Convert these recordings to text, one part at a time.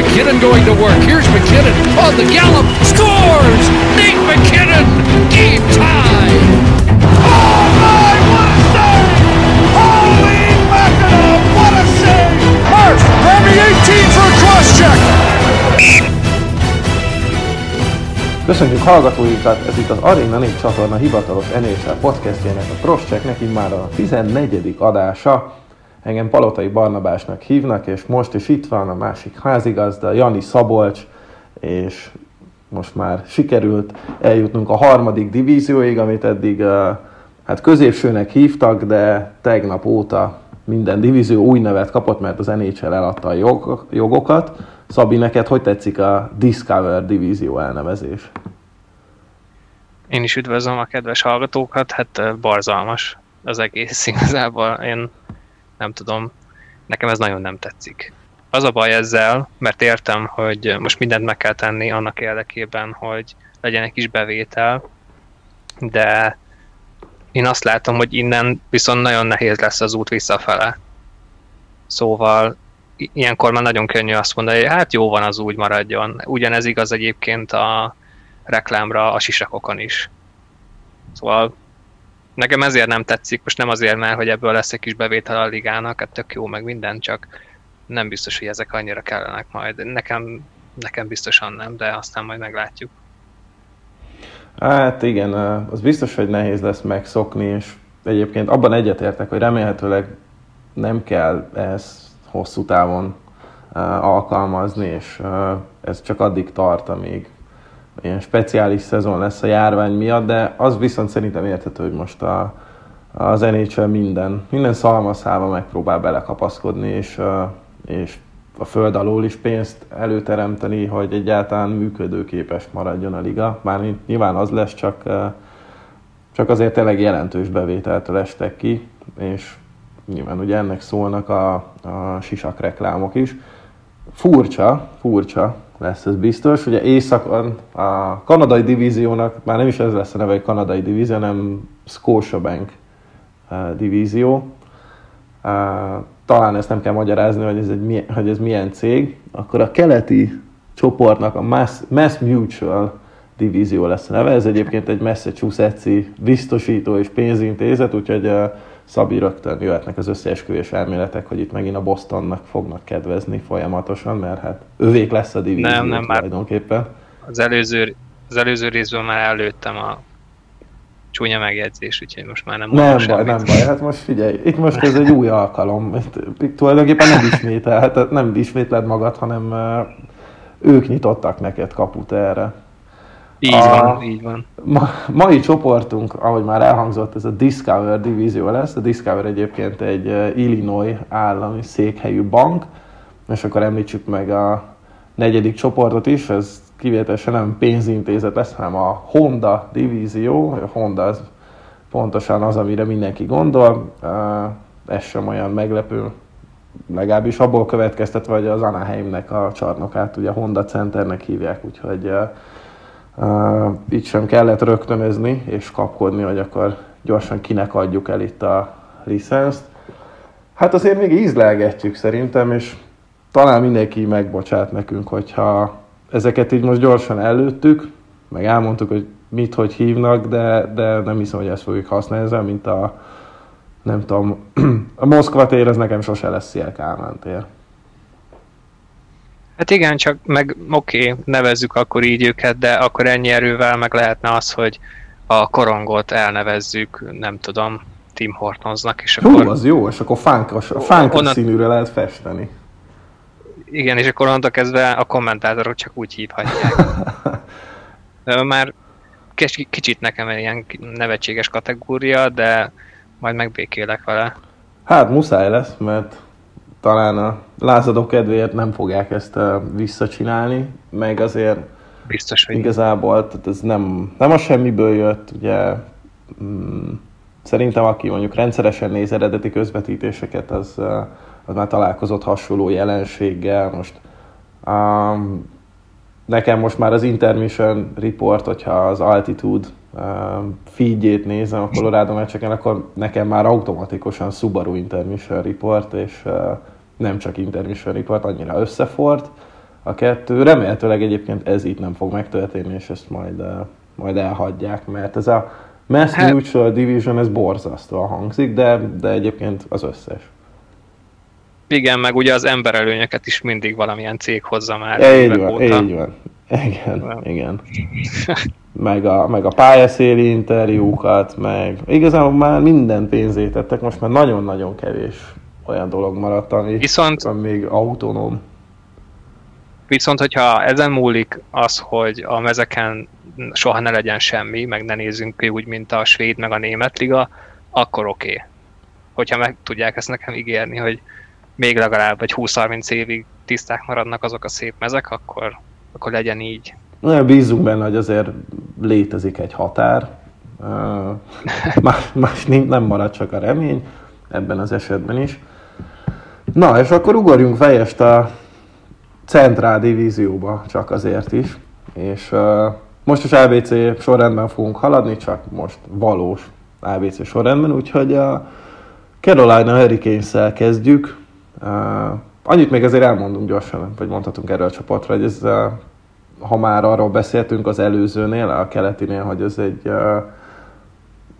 McKinnon going to work. Here's McKinnon on the gallop. Scores! Nate McKinnon! Game tie! Oh my, what a save! Holy mackerel, what a save! Hurst, Remy 18 for a cross check! Köszönjük hallgatóinkat, ez itt az Arena 4 csatorna hivatalos NHL podcastjének a Crosscheck, neki már a 14. adása. Engem Palotai Barnabásnak hívnak, és most is itt van a másik házigazda, Jani Szabolcs, és most már sikerült eljutnunk a harmadik divízióig, amit eddig hát középsőnek hívtak, de tegnap óta minden divízió új nevet kapott, mert az NHL eladta a jog, jogokat. Szabi, neked hogy tetszik a Discover divízió elnevezés? Én is üdvözlöm a kedves hallgatókat, hát barzalmas az egész igazából. Én nem tudom, nekem ez nagyon nem tetszik. Az a baj ezzel, mert értem, hogy most mindent meg kell tenni annak érdekében, hogy legyen egy kis bevétel, de én azt látom, hogy innen viszont nagyon nehéz lesz az út visszafele. Szóval ilyenkor már nagyon könnyű azt mondani, hogy hát jó van, az úgy maradjon. Ugyanez igaz egyébként a reklámra a sisakokon is. Szóval nekem ezért nem tetszik, most nem azért már, hogy ebből lesz egy kis bevétel a ligának, hát tök jó, meg minden, csak nem biztos, hogy ezek annyira kellenek majd. Nekem, nekem biztosan nem, de aztán majd meglátjuk. Hát igen, az biztos, hogy nehéz lesz megszokni, és egyébként abban egyetértek, hogy remélhetőleg nem kell ezt hosszú távon alkalmazni, és ez csak addig tart, amíg ilyen speciális szezon lesz a járvány miatt, de az viszont szerintem érthető, hogy most a, az NHL minden, minden szalmaszába megpróbál belekapaszkodni, és, és a föld alól is pénzt előteremteni, hogy egyáltalán működőképes maradjon a liga. Már nyilván az lesz, csak, csak azért tényleg jelentős bevételtől estek ki, és nyilván ugye ennek szólnak a, a sisak reklámok is. Furcsa, furcsa lesz ez biztos. Ugye északon a kanadai divíziónak, már nem is ez lesz a neve, hogy kanadai divízió, hanem Scotiabank uh, divízió. Uh, talán ezt nem kell magyarázni, hogy ez, egy, hogy ez milyen cég. Akkor a keleti csoportnak a Mass, Mass Mutual divízió lesz a neve. Ez egyébként egy Massachusetts-i biztosító és pénzintézet, úgyhogy uh, Szabi rögtön jöhetnek az összeesküvés elméletek, hogy itt megint a Bostonnak fognak kedvezni folyamatosan, mert hát övék lesz a divízió nem, nem, tulajdonképpen. Az előző, az előző részből már előttem a csúnya megjegyzés, úgyhogy most már nem Nem baj, semmit. nem baj, hát most figyelj, itt most ez egy új alkalom, itt, itt tulajdonképpen nem ismétel, hát nem ismétled magad, hanem ők nyitottak neked kaput erre. Így a van, így van. Ma, mai csoportunk, ahogy már elhangzott, ez a Discover divízió lesz. A Discover egyébként egy Illinois állami székhelyű bank, és akkor említsük meg a negyedik csoportot is, ez kivételesen nem pénzintézet lesz, hanem a Honda divízió. A Honda az pontosan az, amire mindenki gondol. Ez sem olyan meglepő, legalábbis abból következtetve, hogy az Anaheimnek a csarnokát ugye Honda Centernek hívják, úgyhogy Itt sem kellett rögtönözni és kapkodni, hogy akkor gyorsan kinek adjuk el itt a licenszt. Hát azért még ízlelgetjük szerintem, és talán mindenki megbocsát nekünk, hogyha ezeket így most gyorsan előttük, meg elmondtuk, hogy mit, hogy hívnak, de, de nem hiszem, hogy ezt fogjuk használni ezzel, mint a nem tudom, a Moszkva tér, ez nekem sose lesz Szél Kálmán tér. Hát igen, csak meg oké, okay, nevezzük akkor így őket, de akkor ennyi erővel meg lehetne az, hogy a korongot elnevezzük, nem tudom, Tim Hortonsnak, és akkor... Hú, az jó, és akkor fánkos, fánkos onnan... színűre lehet festeni. Igen, és akkor onnantól kezdve a kommentátorok csak úgy hívhatják. Már kicsit nekem egy ilyen nevetséges kategória, de majd megbékélek vele. Hát muszáj lesz, mert talán a lázadó kedvéért nem fogják ezt visszacsinálni, meg azért Biztos, hogy igazából tehát ez nem, nem a semmiből jött, ugye mm, szerintem aki mondjuk rendszeresen néz eredeti közvetítéseket, az, az már találkozott hasonló jelenséggel. Most um, nekem most már az Intermission Report, hogyha az Altitude feedjét nézem a Colorado meccseken, akkor nekem már automatikusan Subaru Intermission Report, és nem csak Intermission Report, annyira összefort. a kettő. Remélhetőleg egyébként ez itt nem fog megtörténni, és ezt majd, majd elhagyják, mert ez a Mass hát, Mutual Division, ez borzasztóan hangzik, de, de egyébként az összes. Igen, meg ugye az emberelőnyöket is mindig valamilyen cég hozza már. Így van, óta. így van. Igen, ja. igen. Meg a, meg a pályaszéli interjúkat, meg igazából már minden pénzét tettek, most már nagyon-nagyon kevés olyan dolog maradt, ami, Viszont, ami még autonóm. Viszont, hogyha ezen múlik az, hogy a mezeken soha ne legyen semmi, meg ne nézzünk ki úgy, mint a svéd meg a német liga, akkor oké. Okay. Hogyha meg tudják ezt nekem ígérni, hogy még legalább egy 20-30 évig tiszták maradnak azok a szép mezek, akkor, akkor legyen így. Na, bízunk benne, hogy azért létezik egy határ. Más, más nem marad csak a remény, ebben az esetben is. Na, és akkor ugorjunk fejest a Centrál divízióba, csak azért is. És uh, most is ABC sorrendben fogunk haladni, csak most valós ABC sorrendben, úgyhogy a Carolina hurricanes kezdjük. Uh, annyit még azért elmondunk gyorsan, vagy mondhatunk erről a csapatra, hogy ez, uh, ha már arról beszéltünk az előzőnél, a keletinél, hogy ez egy uh,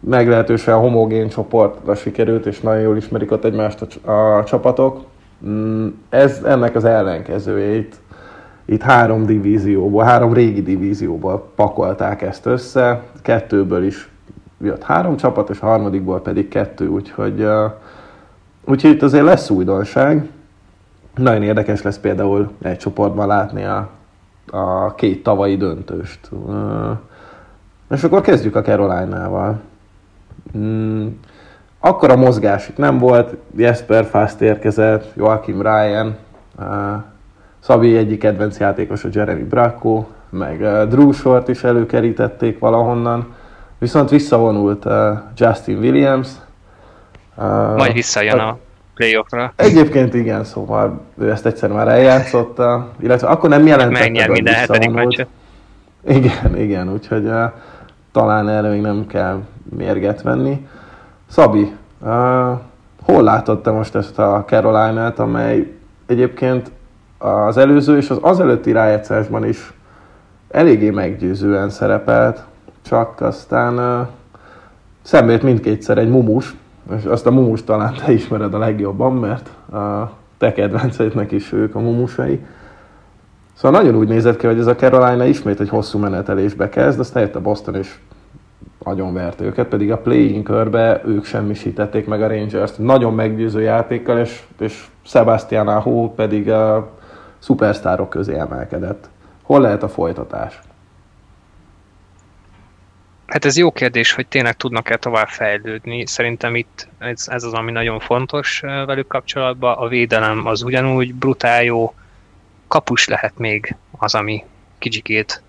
meglehetősen homogén csoportra sikerült, és nagyon jól ismerik ott egymást a, a csapatok. Mm, ez ennek az ellenkezője. Itt, itt három divízióból, három régi divízióból pakolták ezt össze, kettőből is jött három csapat, és a harmadikból pedig kettő, úgyhogy, uh, úgyhogy itt azért lesz újdonság. Nagyon érdekes lesz például egy csoportban látni a, a két tavalyi döntőst. És akkor kezdjük a Caroline-nával. Mm, akkor a mozgás itt nem volt, Jesper Fast érkezett, Joachim Ryan, Szabi egyik kedvenc játékos a Jeremy Bracco, meg Drew Short is előkerítették valahonnan, viszont visszavonult Justin Williams. Majd visszajön a playoffra. Egyébként igen, szóval ő ezt egyszer már eljátszotta, illetve akkor nem jelentett meg, minden hetedik meccset. Igen, igen, úgyhogy uh, talán erre még nem kell mérget venni. Szabi, uh, hol látott te most ezt a Carolina-t, amely egyébként az előző és az azelőtti rájegyszásban is eléggé meggyőzően szerepelt, csak aztán uh, szemlét mindkétszer egy mumus, és azt a mumus talán te ismered a legjobban, mert a te kedvenceidnek is ők a mumusai. Szóval nagyon úgy nézett ki, hogy ez a Carolina ismét egy hosszú menetelésbe kezd, aztán jött a Boston és vert őket, pedig a playing körbe ők semmisítették meg a Rangers-t. Nagyon meggyőző játékkal, és, és Sebastian Aho pedig a szupersztárok közé emelkedett. Hol lehet a folytatás? Hát ez jó kérdés, hogy tényleg tudnak-e tovább fejlődni. Szerintem itt ez, ez az, ami nagyon fontos velük kapcsolatban. A védelem az ugyanúgy brutál jó. Kapus lehet még az, ami kicsikét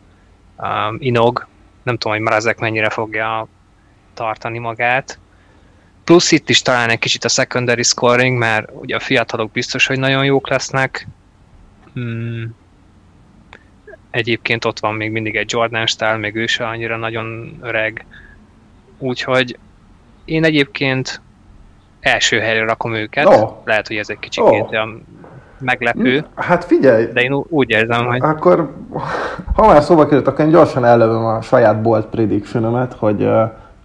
um, inog, nem tudom, hogy Mrazek mennyire fogja tartani magát. Plusz itt is talán egy kicsit a secondary scoring, mert ugye a fiatalok biztos, hogy nagyon jók lesznek. Hmm. Egyébként ott van még mindig egy Jordan style, még ő se annyira nagyon öreg. Úgyhogy én egyébként első helyre rakom őket. Oh. Lehet, hogy ez egy kicsit oh meglepő. Hát figyelj! De én úgy érzem, hogy... Akkor, ha már szóba került, akkor én gyorsan ellövöm a saját bolt prediction hogy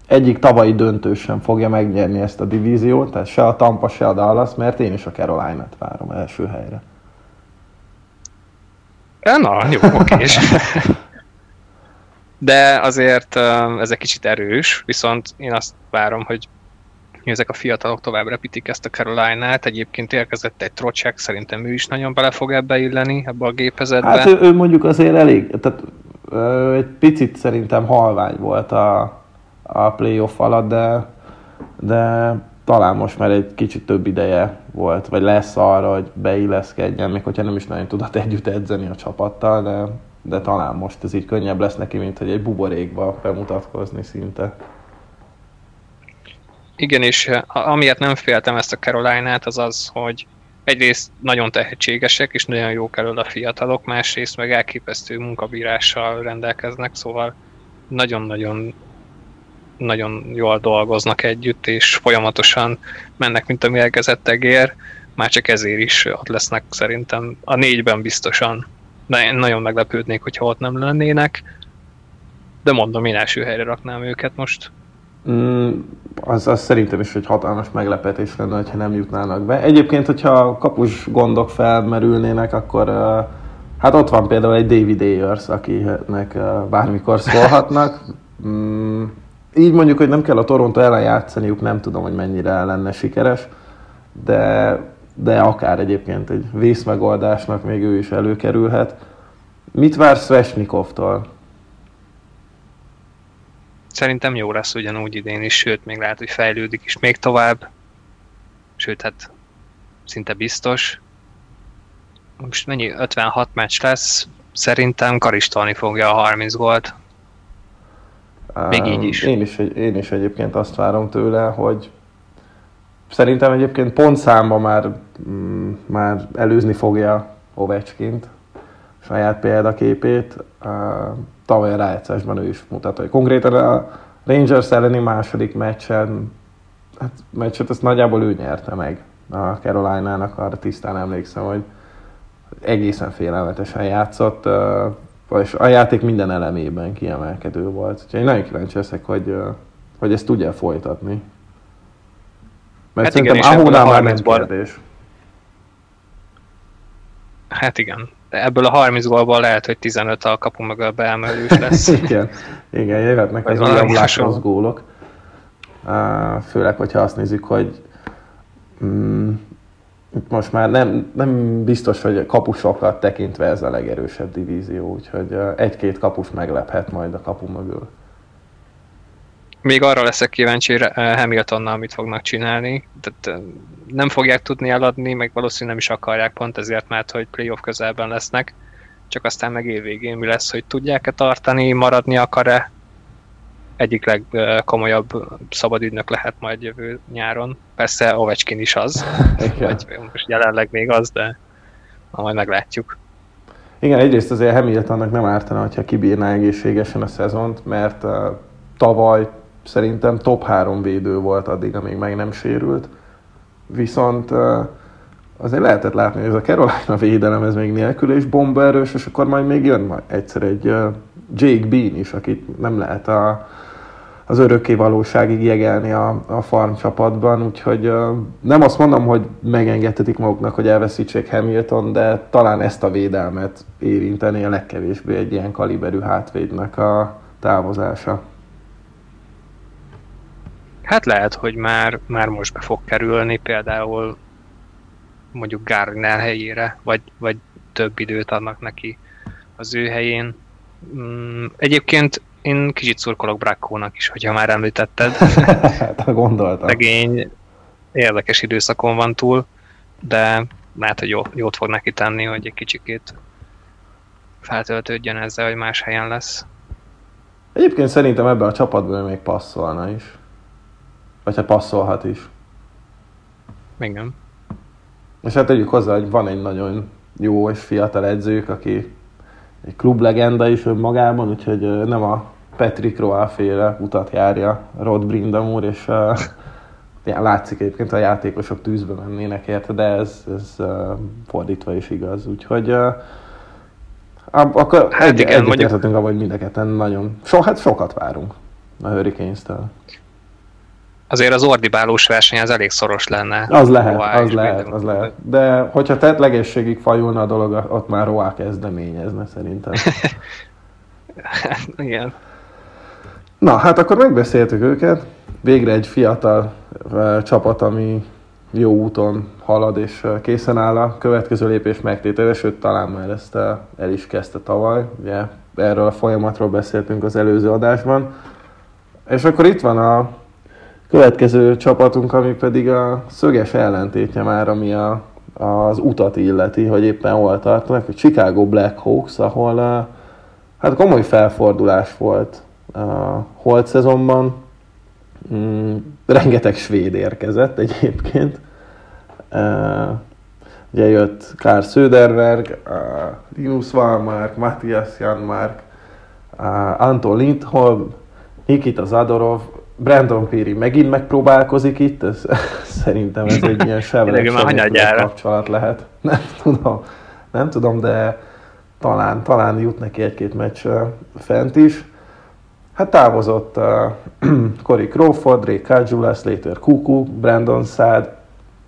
egyik tavalyi döntő sem fogja megnyerni ezt a divíziót, tehát se a Tampa, se a Dallas, mert én is a Carolina-t várom első helyre. Na, jó, oké. De azért ez egy kicsit erős, viszont én azt várom, hogy ezek a fiatalok tovább repítik ezt a Caroline-át. Egyébként érkezett egy Trocek, szerintem ő is nagyon bele fog ebbe illeni, ebbe a gépezetbe. Hát ő, ő mondjuk azért elég, tehát ö, egy picit szerintem halvány volt a, a playoff alatt, de, de talán most már egy kicsit több ideje volt, vagy lesz arra, hogy beilleszkedjen, még hogyha nem is nagyon tudott együtt edzeni a csapattal, de, de talán most ez így könnyebb lesz neki, mint hogy egy buborékba bemutatkozni szinte. Igen, és amiért nem féltem ezt a Caroline-át, az az, hogy egyrészt nagyon tehetségesek, és nagyon jók elől a fiatalok, másrészt meg elképesztő munkabírással rendelkeznek, szóval nagyon-nagyon nagyon jól dolgoznak együtt, és folyamatosan mennek, mint a mérgezett egér, már csak ezért is ott lesznek szerintem a négyben biztosan. de én nagyon meglepődnék, hogyha ott nem lennének. De mondom, én első helyre raknám őket most. Mm, az, az szerintem is egy hatalmas meglepetés lenne, ha nem jutnának be. Egyébként, hogyha kapus gondok felmerülnének, akkor uh, hát ott van például egy David Ayers, akinek uh, bármikor szólhatnak. Mm, így mondjuk, hogy nem kell a Toronto ellen játszaniuk, nem tudom, hogy mennyire lenne sikeres, de, de akár egyébként egy vészmegoldásnak még ő is előkerülhet. Mit vársz Svesnikovtól? Szerintem jó lesz ugyanúgy idén is, sőt, még lehet, hogy fejlődik is még tovább. Sőt, hát szinte biztos. Most mennyi? 56 meccs lesz. Szerintem karistolni fogja a 30 gólt. Még így is. Én is, én is egyébként azt várom tőle, hogy szerintem egyébként pontszámba már, mm, már előzni fogja Ovecskint saját példaképét. Tavaly a rájátszásban ő is mutatta, hogy konkrétan a Rangers elleni második meccsen, hát meccset azt nagyjából ő nyerte meg a Carolina-nak, arra tisztán emlékszem, hogy egészen félelmetesen játszott és a játék minden elemében kiemelkedő volt. Úgyhogy én nagyon kíváncsi leszek, hogy, hogy ezt tudja folytatni. Mert hát szerintem igen, Ahónál már nem kérdés. Hát igen. Ebből a 30 gólból lehet, hogy 15 a kapu mögül beemelős lesz. igen, igen, jöhetnek az látos gólok. Főleg, hogyha azt nézzük, hogy mm, most már nem, nem biztos, hogy kapusokat tekintve ez a legerősebb divízió, úgyhogy egy-két kapus meglephet majd a kapu mögül. Még arra leszek kíváncsi Hamiltonnal, mit fognak csinálni. Tehát nem fogják tudni eladni, meg valószínűleg nem is akarják pont ezért, mert hogy playoff közelben lesznek. Csak aztán meg évvégén mi lesz, hogy tudják-e tartani, maradni akar-e egyik legkomolyabb szabadügynök lehet majd jövő nyáron. Persze Ovecskin is az, vagy most jelenleg még az, de majd meglátjuk. Igen, egyrészt azért Hamiltonnak nem ártana, hogyha kibírná egészségesen a szezont, mert uh, tavaly szerintem top 3 védő volt addig, amíg meg nem sérült. Viszont uh, azért lehetett látni, hogy ez a Carolina védelem ez még nélkül és bombaerős, és akkor majd még jön majd egyszer egy uh, Jake Bean is, akit nem lehet a, az örökké valóságig jegelni a, a farm csapatban, úgyhogy nem azt mondom, hogy megengedhetik maguknak, hogy elveszítsék Hamilton, de talán ezt a védelmet érinteni a legkevésbé egy ilyen kaliberű hátvédnek a távozása. Hát lehet, hogy már, már most be fog kerülni például mondjuk Garner helyére, vagy, vagy több időt adnak neki az ő helyén. Mm, egyébként én kicsit szurkolok Brakkónak is, hogyha már említetted. hát, gondoltam. Szegény érdekes időszakon van túl, de lehet, hogy jó, jót fog neki tenni, hogy egy kicsikét feltöltődjön ezzel, hogy más helyen lesz. Egyébként szerintem ebben a csapatban még passzolna is. Vagy hát passzolhat is. Igen. És hát tegyük hozzá, hogy van egy nagyon jó és fiatal edzők, aki egy klublegenda is önmagában, úgyhogy nem a Patrick Roa féle utat járja Rod Brindam úr, és uh, ja, látszik egyébként, a játékosok tűzbe mennének érte, de ez, ez uh, fordítva is igaz. Úgyhogy uh, akkor hát egy, igen, egyetérthetünk abban, hogy mindeketen nagyon, so, hát sokat várunk a Hurricanes-től. Azért az ordibálós verseny az elég szoros lenne. Az lehet, az lehet, az lehet. De hogyha tetlegességig fajulna a dolog, ott már Roa kezdeményezne szerintem. igen. Na, hát akkor megbeszéltük őket. Végre egy fiatal uh, csapat, ami jó úton halad és uh, készen áll a következő lépés megtétele, sőt talán már ezt uh, el is kezdte tavaly. Ugye erről a folyamatról beszéltünk az előző adásban. És akkor itt van a következő csapatunk, ami pedig a szöges ellentétje már, ami a, az utat illeti, hogy éppen hol tartanak, a Chicago Blackhawks, ahol uh, hát komoly felfordulás volt holt szezonban. Mm, rengeteg svéd érkezett egyébként. Uh, ugye jött Kár Söderberg, uh, Linus Wallmark, Matthias Janmark, uh, Anton Lindholm, Nikita Zadorov, Brandon Piri megint megpróbálkozik itt, ez, szerintem ez egy ilyen sem kapcsolat lehet. Nem tudom, nem tudom, de talán, talán jut neki egy-két meccs fent is. Hát távozott uh, Cory Crawford, Ray Kajula, Slater Kuku, Brandon Saad,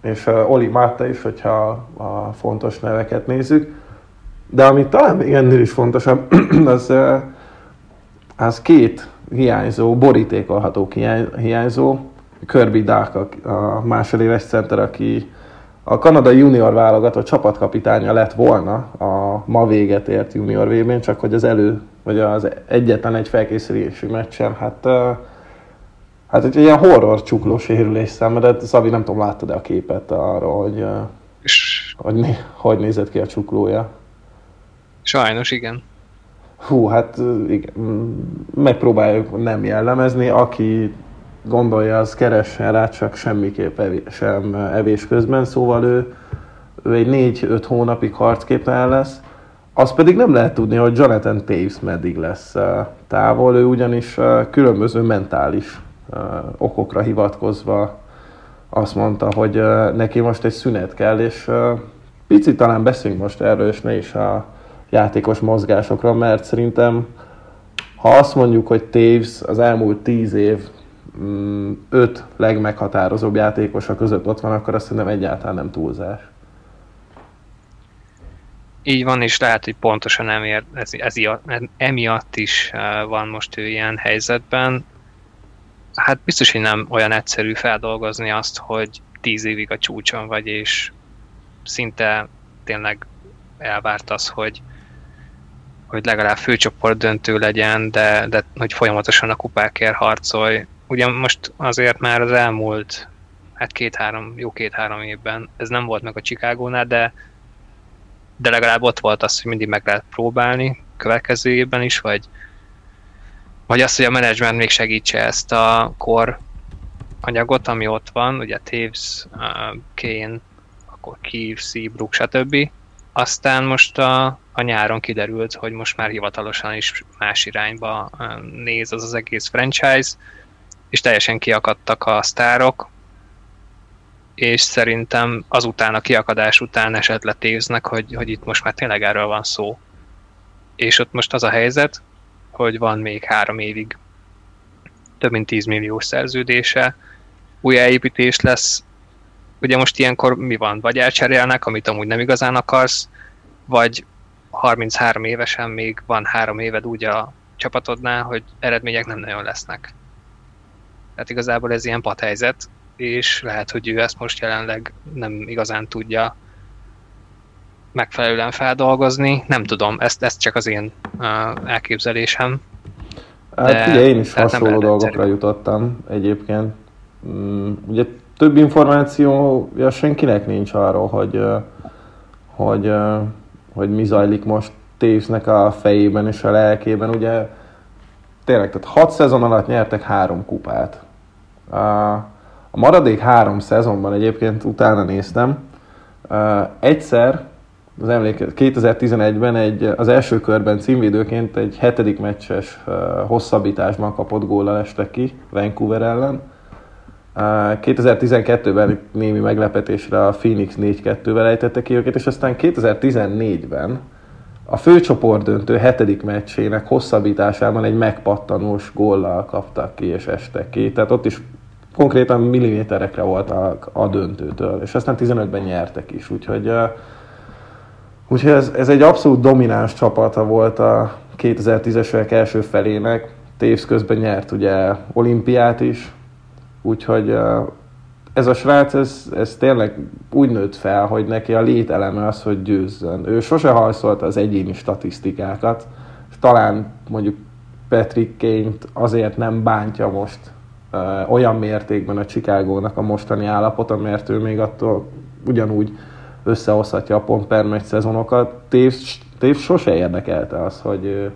és uh, Oli Mata is, hogyha a fontos neveket nézzük. De ami talán még ennél is fontosabb, az, uh, az két hiányzó, borítékolható hiányzó, Kirby Dark, a másodéves center, aki a Kanada junior válogatott csapatkapitánya lett volna a ma véget ért junior vb csak hogy az elő, vagy az egyetlen egy felkészülési meccsen, hát Hát egy ilyen horror csukló sérülés szenvedett. Szabi, nem tudom, láttad-e a képet arról, hogy, hogy, hogy nézett ki a csuklója? Sajnos, igen. Hú, hát igen, megpróbáljuk nem jellemezni. Aki gondolja, az keressen rá, csak semmiképp evés, sem evés közben, szóval ő, ő egy 4-5 hónapig harcképtelen lesz. Azt pedig nem lehet tudni, hogy Jonathan Taves meddig lesz távol, ő ugyanis különböző mentális okokra hivatkozva azt mondta, hogy neki most egy szünet kell, és picit talán beszéljünk most erről, és ne is a játékos mozgásokra, mert szerintem ha azt mondjuk, hogy Taves az elmúlt tíz év mm, öt legmeghatározóbb játékosa között ott van, akkor azt szerintem egyáltalán nem túlzás. Így van, és lehet, hogy pontosan emiatt, ez, ez, emiatt is van most ő ilyen helyzetben hát biztos, hogy nem olyan egyszerű feldolgozni azt, hogy tíz évig a csúcson vagy, és szinte tényleg elvárt az, hogy, hogy legalább főcsoport döntő legyen, de, de hogy folyamatosan a kupákért harcolj. Ugye most azért már az elmúlt hát két-három, jó két-három évben ez nem volt meg a Chicagónál, de, de legalább ott volt az, hogy mindig meg lehet próbálni következő évben is, vagy, vagy az, hogy a menedzsment még segítse ezt a kor anyagot, ami ott van, ugye Taves, uh, Kane, akkor Keefe, Seabrook, stb. Aztán most a, a nyáron kiderült, hogy most már hivatalosan is más irányba néz az az egész franchise, és teljesen kiakadtak a sztárok, és szerintem azután a kiakadás után esett le Tavesnek, hogy, hogy itt most már tényleg erről van szó. És ott most az a helyzet, hogy van még három évig több mint 10 milliós szerződése, új elépítés lesz. Ugye most ilyenkor mi van? Vagy elcserélnek, amit amúgy nem igazán akarsz, vagy 33 évesen még van három éved úgy a csapatodnál, hogy eredmények nem nagyon lesznek. Tehát igazából ez ilyen padhelyzet, és lehet, hogy ő ezt most jelenleg nem igazán tudja megfelelően feldolgozni. Nem tudom, ezt, ezt csak az én uh, elképzelésem. Hát ugye én is hasonló dolgokra jutottam egyébként. Mm, ugye több információja senkinek nincs arról, hogy, hogy, hogy mi zajlik most Tavesnek a fejében és a lelkében. Ugye tényleg, tehát hat szezon alatt nyertek három kupát. A maradék három szezonban egyébként utána néztem, egyszer az emléke, 2011-ben egy, az első körben címvédőként egy hetedik meccses hosszabbításban kapott góllal estek ki Vancouver ellen. Uh, 2012-ben némi meglepetésre a Phoenix 4-2-vel ejtette ki őket, és aztán 2014-ben a főcsoport döntő hetedik meccsének hosszabbításában egy megpattanós góllal kaptak ki és estek ki. Tehát ott is konkrétan milliméterekre voltak a döntőtől, és aztán 15-ben nyertek is, úgyhogy Úgyhogy ez, ez egy abszolút domináns csapata volt a 2010-es évek első felének. Tévsz közben nyert ugye olimpiát is, úgyhogy ez a srác, ez, ez tényleg úgy nőtt fel, hogy neki a lételeme az, hogy győzzön. Ő sose hajszolta az egyéni statisztikákat, és talán mondjuk Patrick kane azért nem bántja most olyan mértékben a Chicagónak a mostani állapota, mert ő még attól ugyanúgy összehozhatja a pont per meccs szezonokat. Tévs, Tévs sose érdekelte az, hogy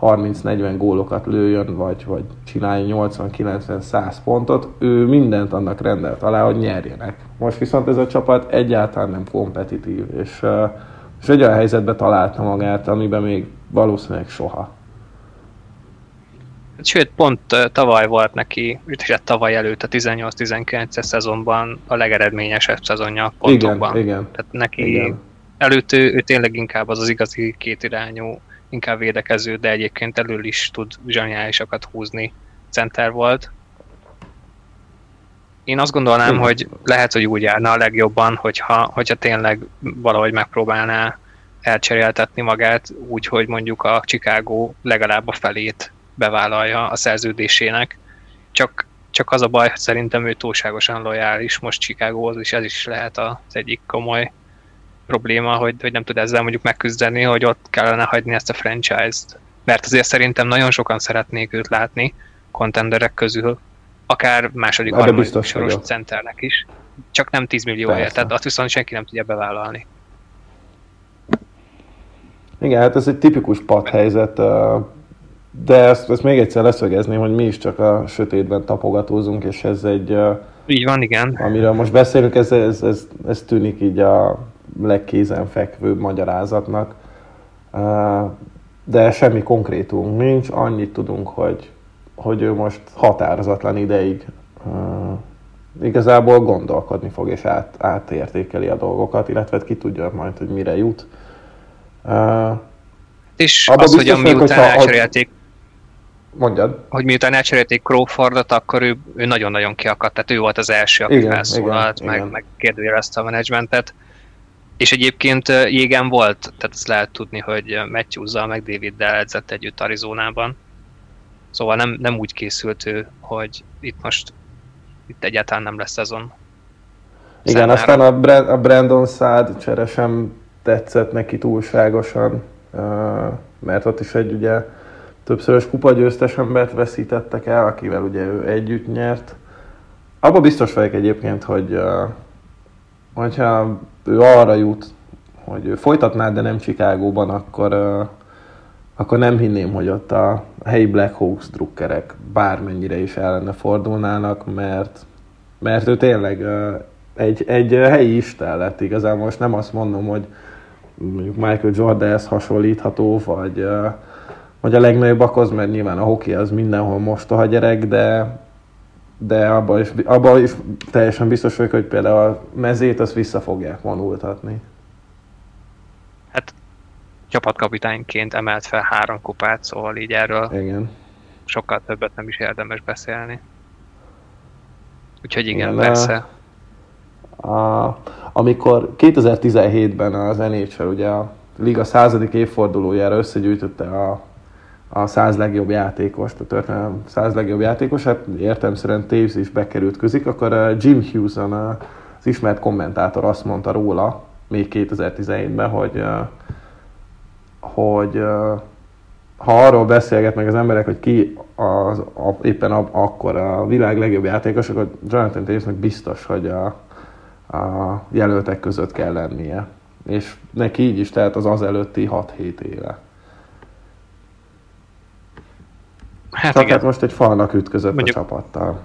30-40 gólokat lőjön, vagy, vagy csinálja 80-90-100 pontot. Ő mindent annak rendelt alá, hogy nyerjenek. Most viszont ez a csapat egyáltalán nem kompetitív, és, és egy olyan helyzetbe találta magát, amiben még valószínűleg soha. Sőt, pont tavaly volt neki, és tavaly előtt a 18-19-es szezonban a legeredményesebb szezonja pontokban. Igen, igen. Tehát neki igen. előtt ő, ő tényleg inkább az az igazi kétirányú, inkább védekező, de egyébként elől is tud zseniálisakat húzni center volt. Én azt gondolnám, Igen. hogy lehet, hogy úgy járna a legjobban, hogyha, hogyha tényleg valahogy megpróbálná elcseréltetni magát úgy, hogy mondjuk a Chicago legalább a felét bevállalja a szerződésének. Csak, csak az a baj, hogy szerintem ő túlságosan lojális most Chicagohoz, és ez is lehet az egyik komoly probléma, hogy, hogy nem tud ezzel mondjuk megküzdeni, hogy ott kellene hagyni ezt a franchise-t. Mert azért szerintem nagyon sokan szeretnék őt látni kontenderek közül, akár második, harmadik soros centernek is. Csak nem 10 millióért, tehát azt viszont senki nem tudja bevállalni. Igen, hát ez egy tipikus padhelyzet, de ezt, ezt még egyszer leszögezném, hogy mi is csak a sötétben tapogatózunk, és ez egy... Így van, igen. Amiről most beszélünk, ez, ez, ez, ez tűnik így a legkézenfekvőbb magyarázatnak. De semmi konkrétum nincs, annyit tudunk, hogy, hogy ő most határozatlan ideig igazából gondolkodni fog, és át, átértékeli a dolgokat, illetve ki tudja majd, hogy mire jut. És az, hogy miután elcserélték, Mondjad. Hogy miután elcserélték Crawfordot, akkor ő, ő nagyon-nagyon kiakadt, tehát ő volt az első, aki igen, felszólalt, igen, meg, igen. meg kérdőjelezte a menedzsmentet. És egyébként jégen volt, tehát ezt lehet tudni, hogy Matthews-zal meg David-del edzett együtt Arizonában. Szóval nem, nem úgy készült ő, hogy itt most itt egyáltalán nem lesz szezon. Igen, Számára. aztán a, Brand, a Brandon Saad csere sem tetszett neki túlságosan, mert ott is egy ugye többszörös kupagyőztes embert veszítettek el, akivel ugye ő együtt nyert. Abba biztos vagyok egyébként, hogy hogyha ő arra jut, hogy ő folytatná, de nem Chicagóban, akkor, akkor nem hinném, hogy ott a helyi Black Hawks drukkerek bármennyire is ellene fordulnának, mert, mert ő tényleg egy, egy helyi isten lett igazából. Most nem azt mondom, hogy mondjuk Michael Jordanhez hasonlítható, vagy, vagy a legnagyobb akhoz, mert nyilván a hoki az mindenhol mostoha gyerek, de, de abban is, abba is teljesen biztos vagyok, hogy például a mezét azt vissza fogják vonultatni. Hát csapatkapitányként emelt fel három kupát, szóval így erről igen. sokkal többet nem is érdemes beszélni. Úgyhogy igen, igen persze. A, amikor 2017-ben az NHL ugye a liga századik évfordulójára összegyűjtötte a, a száz legjobb játékost, a történelem száz legjobb játékosát, értelmszerűen Taves is bekerült közik, akkor a Jim Hughes-on az ismert kommentátor azt mondta róla, még 2017-ben, hogy, hogy ha arról beszélgetnek az emberek, hogy ki az, a, éppen a, akkor a világ legjobb játékos, akkor Jonathan Tavesnek biztos, hogy a, a jelöltek között kell lennie. És neki így is, tehát az az előtti 6-7 éve. Hát Csak igen. hát most egy falnak ütközött Mondjuk, a csapattal.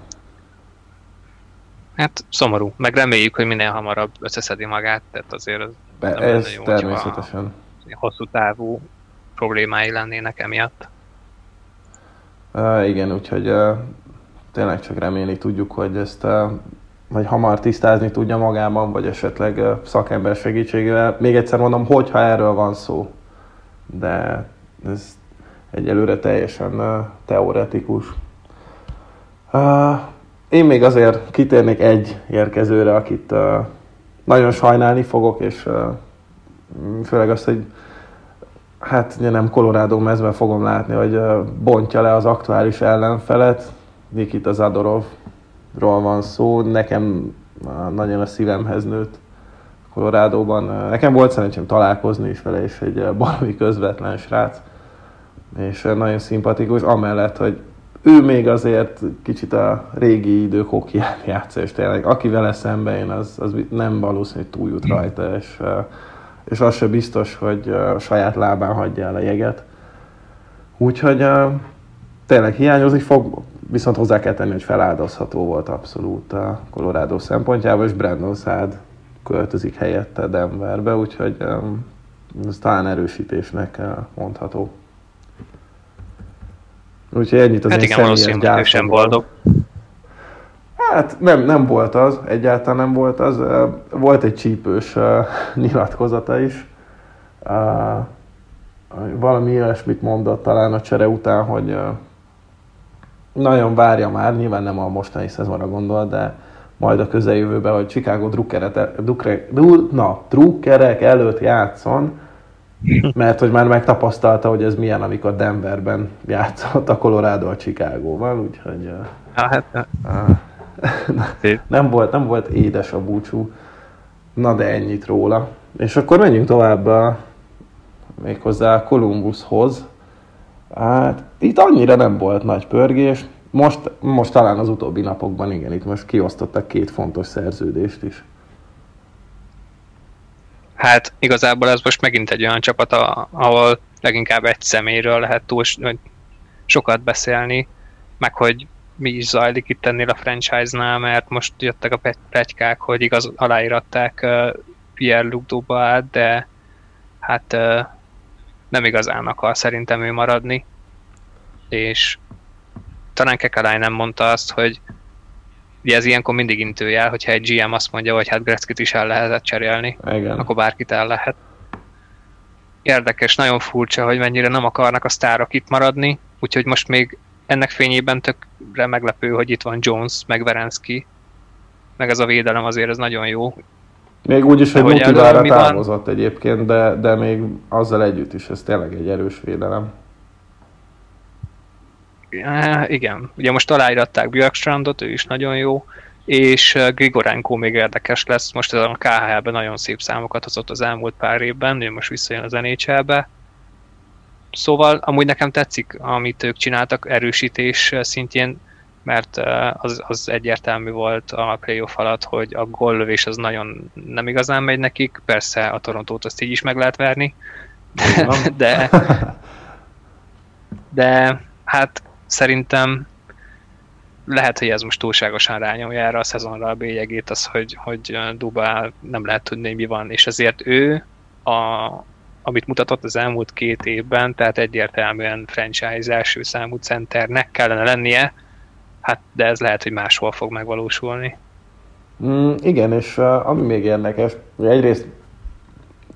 Hát szomorú, meg reméljük, hogy minél hamarabb összeszedi magát, tehát azért az Be, ez jó, természetesen. Hosszú távú problémái lennének emiatt. Uh, igen, úgyhogy uh, tényleg csak remélni tudjuk, hogy ezt uh, vagy hamar tisztázni tudja magában, vagy esetleg szakember segítségével. Még egyszer mondom, hogyha erről van szó, de ez egyelőre teljesen teoretikus. Én még azért kitérnék egy érkezőre, akit nagyon sajnálni fogok, és főleg azt, hogy hát ugye nem Colorado mezben fogom látni, hogy bontja le az aktuális ellenfelet, Nikita Zadorov ról van szó. Nekem nagyon a szívemhez nőtt Colorado-ban. Nekem volt szerencsém találkozni is vele, és egy valami közvetlen srác, és nagyon szimpatikus, amellett, hogy ő még azért kicsit a régi idők hokián játsza, és tényleg aki vele szemben az, az nem valószínű, hogy túljut rajta, és, és az se biztos, hogy a saját lábán hagyja el a jeget. Úgyhogy tényleg hiányozni fog, Viszont hozzá kell tenni, hogy feláldozható volt abszolút a Colorado szempontjából, és Brandon Saad költözik helyette Denverbe, úgyhogy ez talán erősítésnek mondható. Úgyhogy ennyit az hát én igen, személyes sem boldog. Hát nem, nem volt az, egyáltalán nem volt az. Volt egy csípős nyilatkozata is. Valami ilyesmit mondott talán a csere után, hogy nagyon várja már, nyilván nem a mostani szezonra gondol, de majd a közeljövőben, hogy Chicago drukkeret, drukkere, na, drukkerek előtt játszon, mert hogy már megtapasztalta, hogy ez milyen, amikor Denverben játszott a Colorado a Chicago-val, úgyhogy... Hát, uh, nem, volt, nem volt édes a búcsú. Na de ennyit róla. És akkor menjünk tovább a, méghozzá Columbushoz. Hát itt annyira nem volt nagy pörgés. Most, most talán az utóbbi napokban igen, itt most kiosztottak két fontos szerződést is. Hát igazából ez most megint egy olyan csapat, ahol leginkább egy személyről lehet túl sokat beszélni, meg hogy mi is zajlik itt ennél a franchise-nál, mert most jöttek a pletykák, hogy igaz aláíratták uh, Pierre Luc át, de hát nem igazán akar szerintem ő maradni. És talán Kekalai nem mondta azt, hogy ugye ez ilyenkor mindig intőjel, hogyha egy GM azt mondja, hogy hát Gretzkit is el lehetett cserélni, Igen. akkor bárkit el lehet. Érdekes, nagyon furcsa, hogy mennyire nem akarnak a sztárok itt maradni, úgyhogy most még ennek fényében tökre meglepő, hogy itt van Jones, meg Verenski, meg ez a védelem azért ez nagyon jó. Még úgy is, hogy Mutivára távozott van? egyébként, de, de még azzal együtt is ez tényleg egy erős védelem. Ja, igen, ugye most aláíratták Björkstrandot, ő is nagyon jó, és Grigorenko még érdekes lesz, most ez a KHL-ben nagyon szép számokat hozott az elmúlt pár évben, ő most visszajön az NHL-be, Szóval amúgy nekem tetszik, amit ők csináltak erősítés szintjén, mert az, az egyértelmű volt a playoff alatt, hogy a góllövés az nagyon nem igazán megy nekik, persze a Torontót azt így is meg lehet verni, de, de, de hát szerintem lehet, hogy ez most túlságosan rányomja erre a szezonra a bélyegét, az, hogy, hogy Dubá nem lehet tudni, mi van, és ezért ő a, amit mutatott az elmúlt két évben, tehát egyértelműen franchise első számú centernek kellene lennie, hát de ez lehet, hogy máshol fog megvalósulni. Mm, igen, és uh, ami még érdekes, hogy egyrészt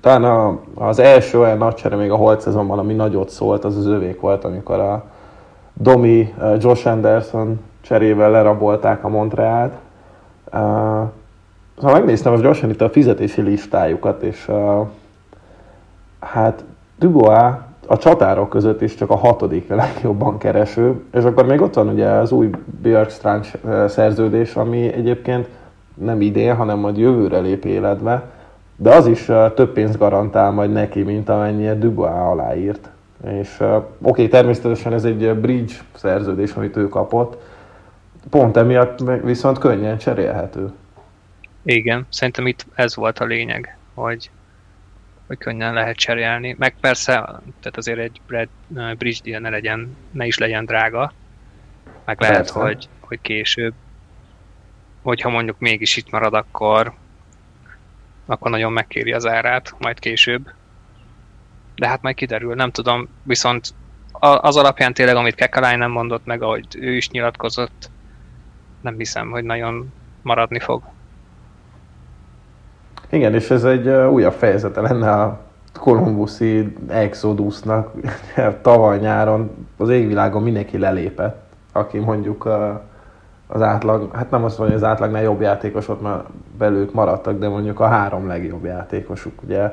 talán a, az első olyan nagy még a holt szezonban, ami nagyot szólt, az az övék volt, amikor a Domi, uh, Josh Anderson cserével lerabolták a Montrealt. Uh, szóval megnéztem most gyorsan itt a fizetési listájukat, és uh, hát Dubois a csatárok között is csak a hatodik legjobban kereső, és akkor még ott van ugye az új Björkstrand szerződés, ami egyébként nem idén, hanem majd jövőre lép életbe, de az is több pénzt garantál majd neki, mint amennyire Dubois aláírt. És oké, okay, természetesen ez egy bridge szerződés, amit ő kapott, pont emiatt viszont könnyen cserélhető. Igen, szerintem itt ez volt a lényeg, hogy hogy könnyen lehet cserélni. Meg persze, tehát azért egy bridge deal ne, legyen, ne is legyen drága, meg lehet, persze. hogy, hogy később, hogyha mondjuk mégis itt marad, akkor, akkor nagyon megkéri az árát, majd később. De hát majd kiderül, nem tudom, viszont az alapján tényleg, amit Kekalai nem mondott meg, ahogy ő is nyilatkozott, nem hiszem, hogy nagyon maradni fog. Igen, és ez egy újabb fejezete lenne a kolumbuszi exodusnak. Tavaly nyáron az égvilágon mindenki lelépett, aki mondjuk az átlag, hát nem azt mondja, hogy az átlagnál jobb játékos ott már belőlük maradtak, de mondjuk a három legjobb játékosuk, ugye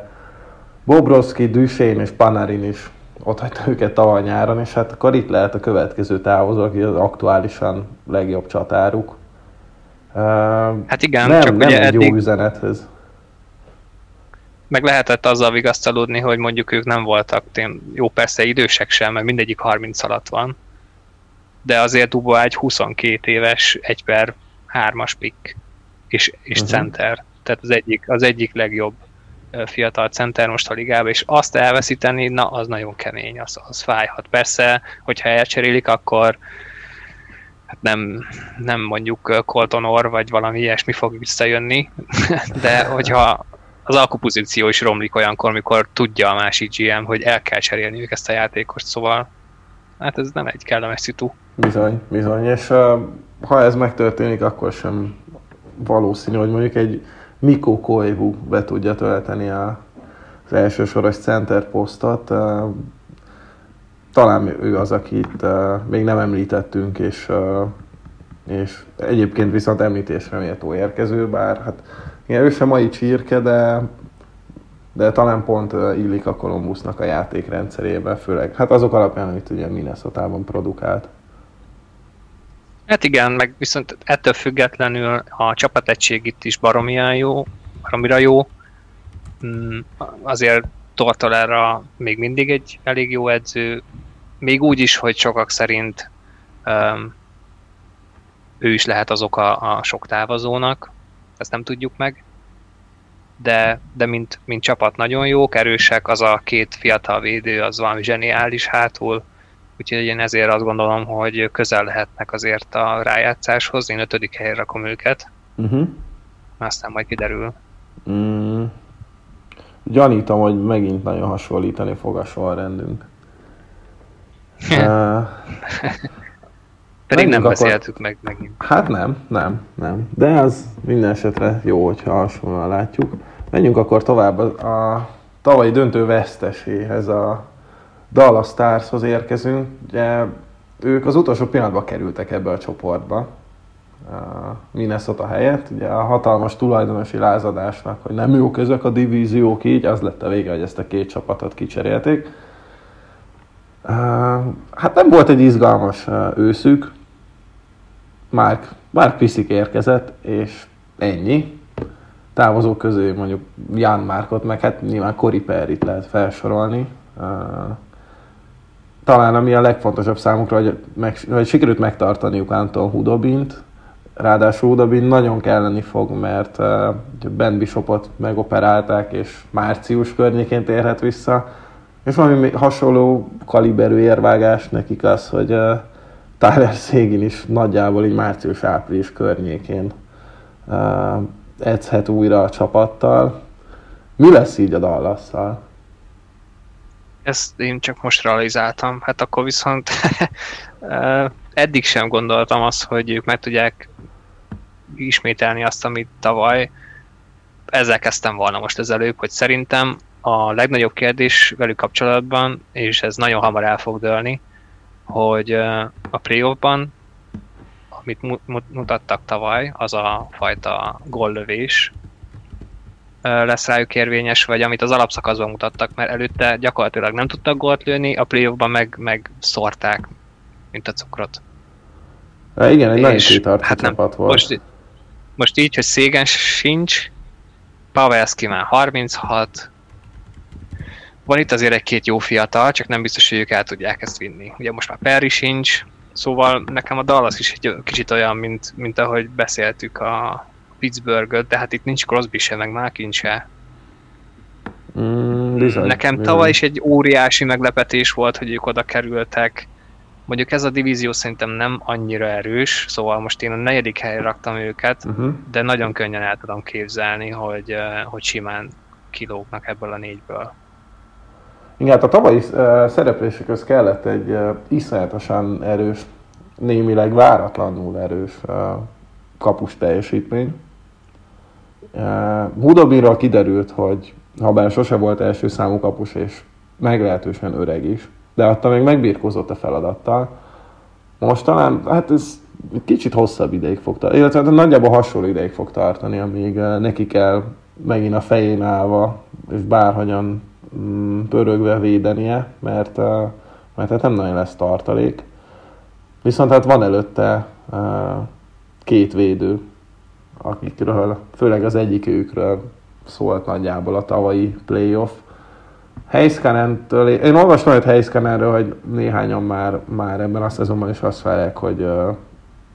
Bobrovski, Duchesne és Panarin is ott hagyta őket tavaly nyáron, és hát akkor itt lehet a következő távozó, aki az aktuálisan legjobb csatáruk. Hát igen, nem, csak nem ugye egy eddig... jó üzenet ez meg lehetett azzal vigasztalódni, hogy mondjuk ők nem voltak tén, jó persze idősek sem, mert mindegyik 30 alatt van, de azért Dubois egy 22 éves, egy per 3-as pick és, és uh-huh. center. Tehát az egyik, az egyik legjobb fiatal center most a ligában, és azt elveszíteni, na az nagyon kemény, az, az fájhat. Persze, hogyha elcserélik, akkor hát nem, nem mondjuk Colton Orr, vagy valami ilyesmi fog visszajönni, de hogyha az alkupozíció is romlik olyankor, amikor tudja a másik GM, hogy el kell cserélniük ezt a játékost, szóval hát ez nem egy kellemes szitu. Bizony, bizony, és uh, ha ez megtörténik, akkor sem valószínű, hogy mondjuk egy Mikko Koivu be tudja tölteni a, az elsősoros center posztot. Talán ő az, akit még nem említettünk, és, és egyébként viszont említésre méltó érkező, bár hát igen, ő sem mai csirke, de, de talán pont illik a Columbusnak a játékrendszerébe, főleg hát azok alapján, amit ugye Minnesota-ban produkált. Hát igen, meg viszont ettől függetlenül a csapategység itt is baromira jó, baromira jó. Mm, azért Tortolára még mindig egy elég jó edző, még úgy is, hogy sokak szerint um, ő is lehet az oka a sok távozónak, ezt nem tudjuk meg, de, de mint, mint csapat nagyon jók, erősek, az a két fiatal védő, az valami zseniális hátul, úgyhogy én ezért azt gondolom, hogy közel lehetnek azért a rájátszáshoz, én ötödik helyre rakom őket, uh-huh. aztán majd kiderül. Mm. Gyanítom, hogy megint nagyon hasonlítani fog a sorrendünk. uh, Pedig nem akkor... beszéltük meg megint. Hát nem, nem, nem. De az minden esetre jó, hogyha hasonlóan látjuk. Menjünk akkor tovább a, a tavalyi döntő veszteséhez, a Dallas Starshoz érkezünk. Ugye ők az utolsó pillanatban kerültek ebbe a csoportba. Minnesota helyett. Ugye a hatalmas tulajdonosi lázadásnak, hogy nem jók ezek a divíziók így, az lett a vége, hogy ezt a két csapatot kicserélték. Hát nem volt egy izgalmas őszük. Mark, Mark Piszik érkezett, és ennyi. Távozók közé mondjuk Jan Márkot, meg hát nyilván Cory Perry-t lehet felsorolni talán ami a legfontosabb számukra, hogy, meg, hogy sikerült megtartaniuk Anton Hudobint, ráadásul Hudobin nagyon kelleni fog, mert uh, Ben Bishopot megoperálták, és március környékén térhet vissza, és valami hasonló kaliberű érvágás nekik az, hogy uh, Tyler Szégin is nagyjából így március-április környékén uh, edzhet újra a csapattal. Mi lesz így a Dallasszal? Ezt én csak most realizáltam. Hát akkor viszont eddig sem gondoltam azt, hogy ők meg tudják ismételni azt, amit tavaly. Ezzel kezdtem volna most az előbb, hogy szerintem a legnagyobb kérdés velük kapcsolatban, és ez nagyon hamar el fog dőlni, hogy a playoffban, amit mutattak tavaly, az a fajta góllövés, lesz rájuk érvényes, vagy amit az alapszakaszban mutattak, mert előtte gyakorlatilag nem tudtak gólt lőni, a playoffban meg, meg szórták, mint a cukrot. Há, igen, egy nagyon kitartó hát nem, volt. Most, most így, hogy Szégen sincs, Pavelski már 36, van itt azért egy-két jó fiatal, csak nem biztos, hogy ők el tudják ezt vinni. Ugye most már Perry sincs, szóval nekem a Dallas is egy kicsit olyan, mint, mint ahogy beszéltük a, Pittsburgh-öt, de hát itt nincs Crosby se, meg Malkin se. Mm, bizony, Nekem bizony. tavaly is egy óriási meglepetés volt, hogy ők oda kerültek. Mondjuk ez a divízió szerintem nem annyira erős, szóval most én a negyedik helyre raktam őket, uh-huh. de nagyon könnyen el tudom képzelni, hogy, hogy simán kilógnak ebből a négyből. Igen, hát a tavalyi uh, szereplésekhöz kellett egy uh, iszonyatosan erős, némileg váratlanul erős uh, kapus teljesítmény. Hudobinról kiderült, hogy ha bár sose volt első számú kapus, és meglehetősen öreg is, de attól még megbírkozott a feladattal. Most talán, hát ez kicsit hosszabb ideig fog tartani, illetve hát nagyjából hasonló ideig fog tartani, amíg neki kell megint a fején állva, és bárhogyan mm, pörögve védenie, mert, mert hát nem nagyon lesz tartalék. Viszont hát van előtte két védő, akikről, főleg az egyik őkről szólt nagyjából a tavalyi playoff. Heiskanen-től, én olvastam hogy Heiskanenről, hogy néhányan már, már ebben a szezonban is azt várják, hogy,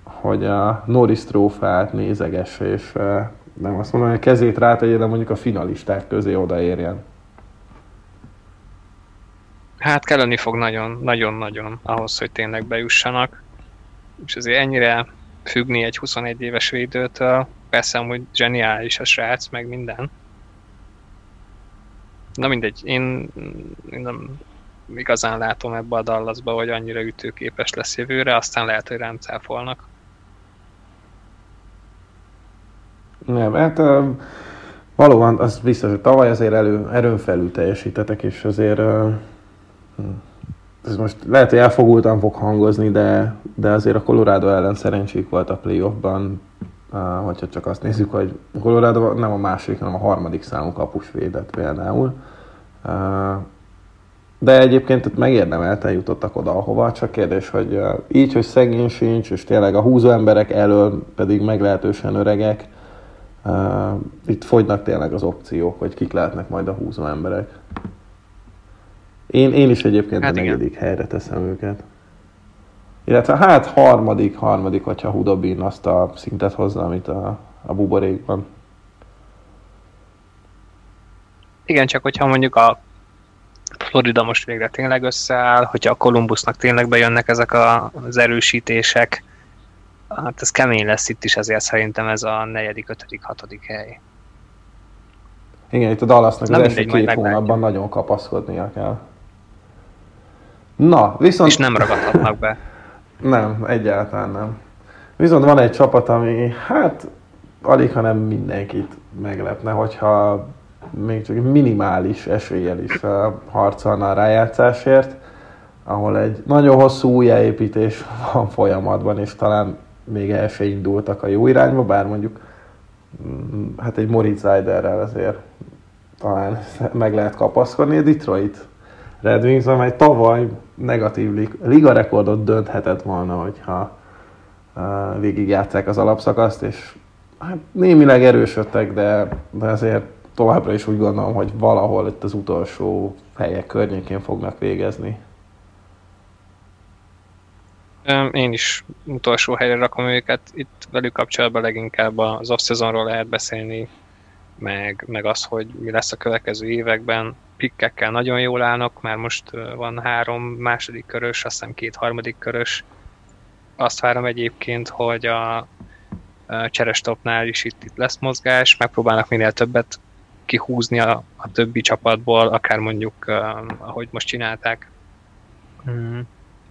hogy a Norris trófát nézeges, és nem azt mondom, hogy a kezét rátegye, de mondjuk a finalisták közé odaérjen. Hát kelleni fog nagyon-nagyon-nagyon ahhoz, hogy tényleg bejussanak. És azért ennyire függni egy 21 éves védőtől. Persze amúgy zseniális a srác, meg minden. Na mindegy, én, én nem igazán látom ebbe a Dallasba, hogy annyira ütőképes lesz jövőre, aztán lehet, hogy rám cáfolnak. Nem, hát uh, valóban az biztos, hogy tavaly azért elő, erőn felül teljesítetek, és azért uh, ez most lehet, hogy elfogultan fog hangozni, de, de azért a Colorado ellen szerencsék volt a playoffban, hogyha csak azt nézzük, hogy Colorado nem a második, hanem a harmadik számú kapus védett például. De egyébként ott megérdemelten jutottak oda, ahova, csak kérdés, hogy így, hogy szegény sincs, és tényleg a húzó emberek elől pedig meglehetősen öregek, itt fogynak tényleg az opciók, hogy kik lehetnek majd a húzó emberek. Én, én is egyébként hát a negyedik helyre teszem őket. Illetve hát harmadik, harmadik, hogyha Hudobin azt a szintet hozza, amit a, a buborékban. Igen, csak hogyha mondjuk a Florida most végre tényleg összeáll, hogyha a Columbusnak tényleg bejönnek ezek a, az erősítések, hát ez kemény lesz itt is, ezért szerintem ez a negyedik, ötödik, hatodik hely. Igen, itt a Dallasnak az első két hónapban nagyon kapaszkodnia kell. Na, viszont... És nem ragadhatnak be. Nem, egyáltalán nem. Viszont van egy csapat, ami hát alig, hanem mindenkit meglepne, hogyha még csak minimális eséllyel is harcolna a rájátszásért, ahol egy nagyon hosszú újjáépítés van folyamatban, és talán még el se indultak a jó irányba, bár mondjuk mm, hát egy Moritz Eiderrel azért talán meg lehet kapaszkodni. A Detroit Red Wings, amely tavaly negatív liga rekordot dönthetett volna, hogyha uh, végigjátszák az alapszakaszt, és hát némileg erősödtek, de, de azért továbbra is úgy gondolom, hogy valahol itt az utolsó helyek környékén fognak végezni. Én is utolsó helyre rakom őket. Itt velük kapcsolatban leginkább az off-szezonról lehet beszélni, meg, meg az, hogy mi lesz a következő években. Pikkekkel nagyon jól állnak, már most van három második körös, azt hiszem két harmadik körös. Azt várom egyébként, hogy a cserestopnál is itt, itt lesz mozgás, megpróbálnak minél többet kihúzni a, a többi csapatból, akár mondjuk, uh, ahogy most csinálták. Mm.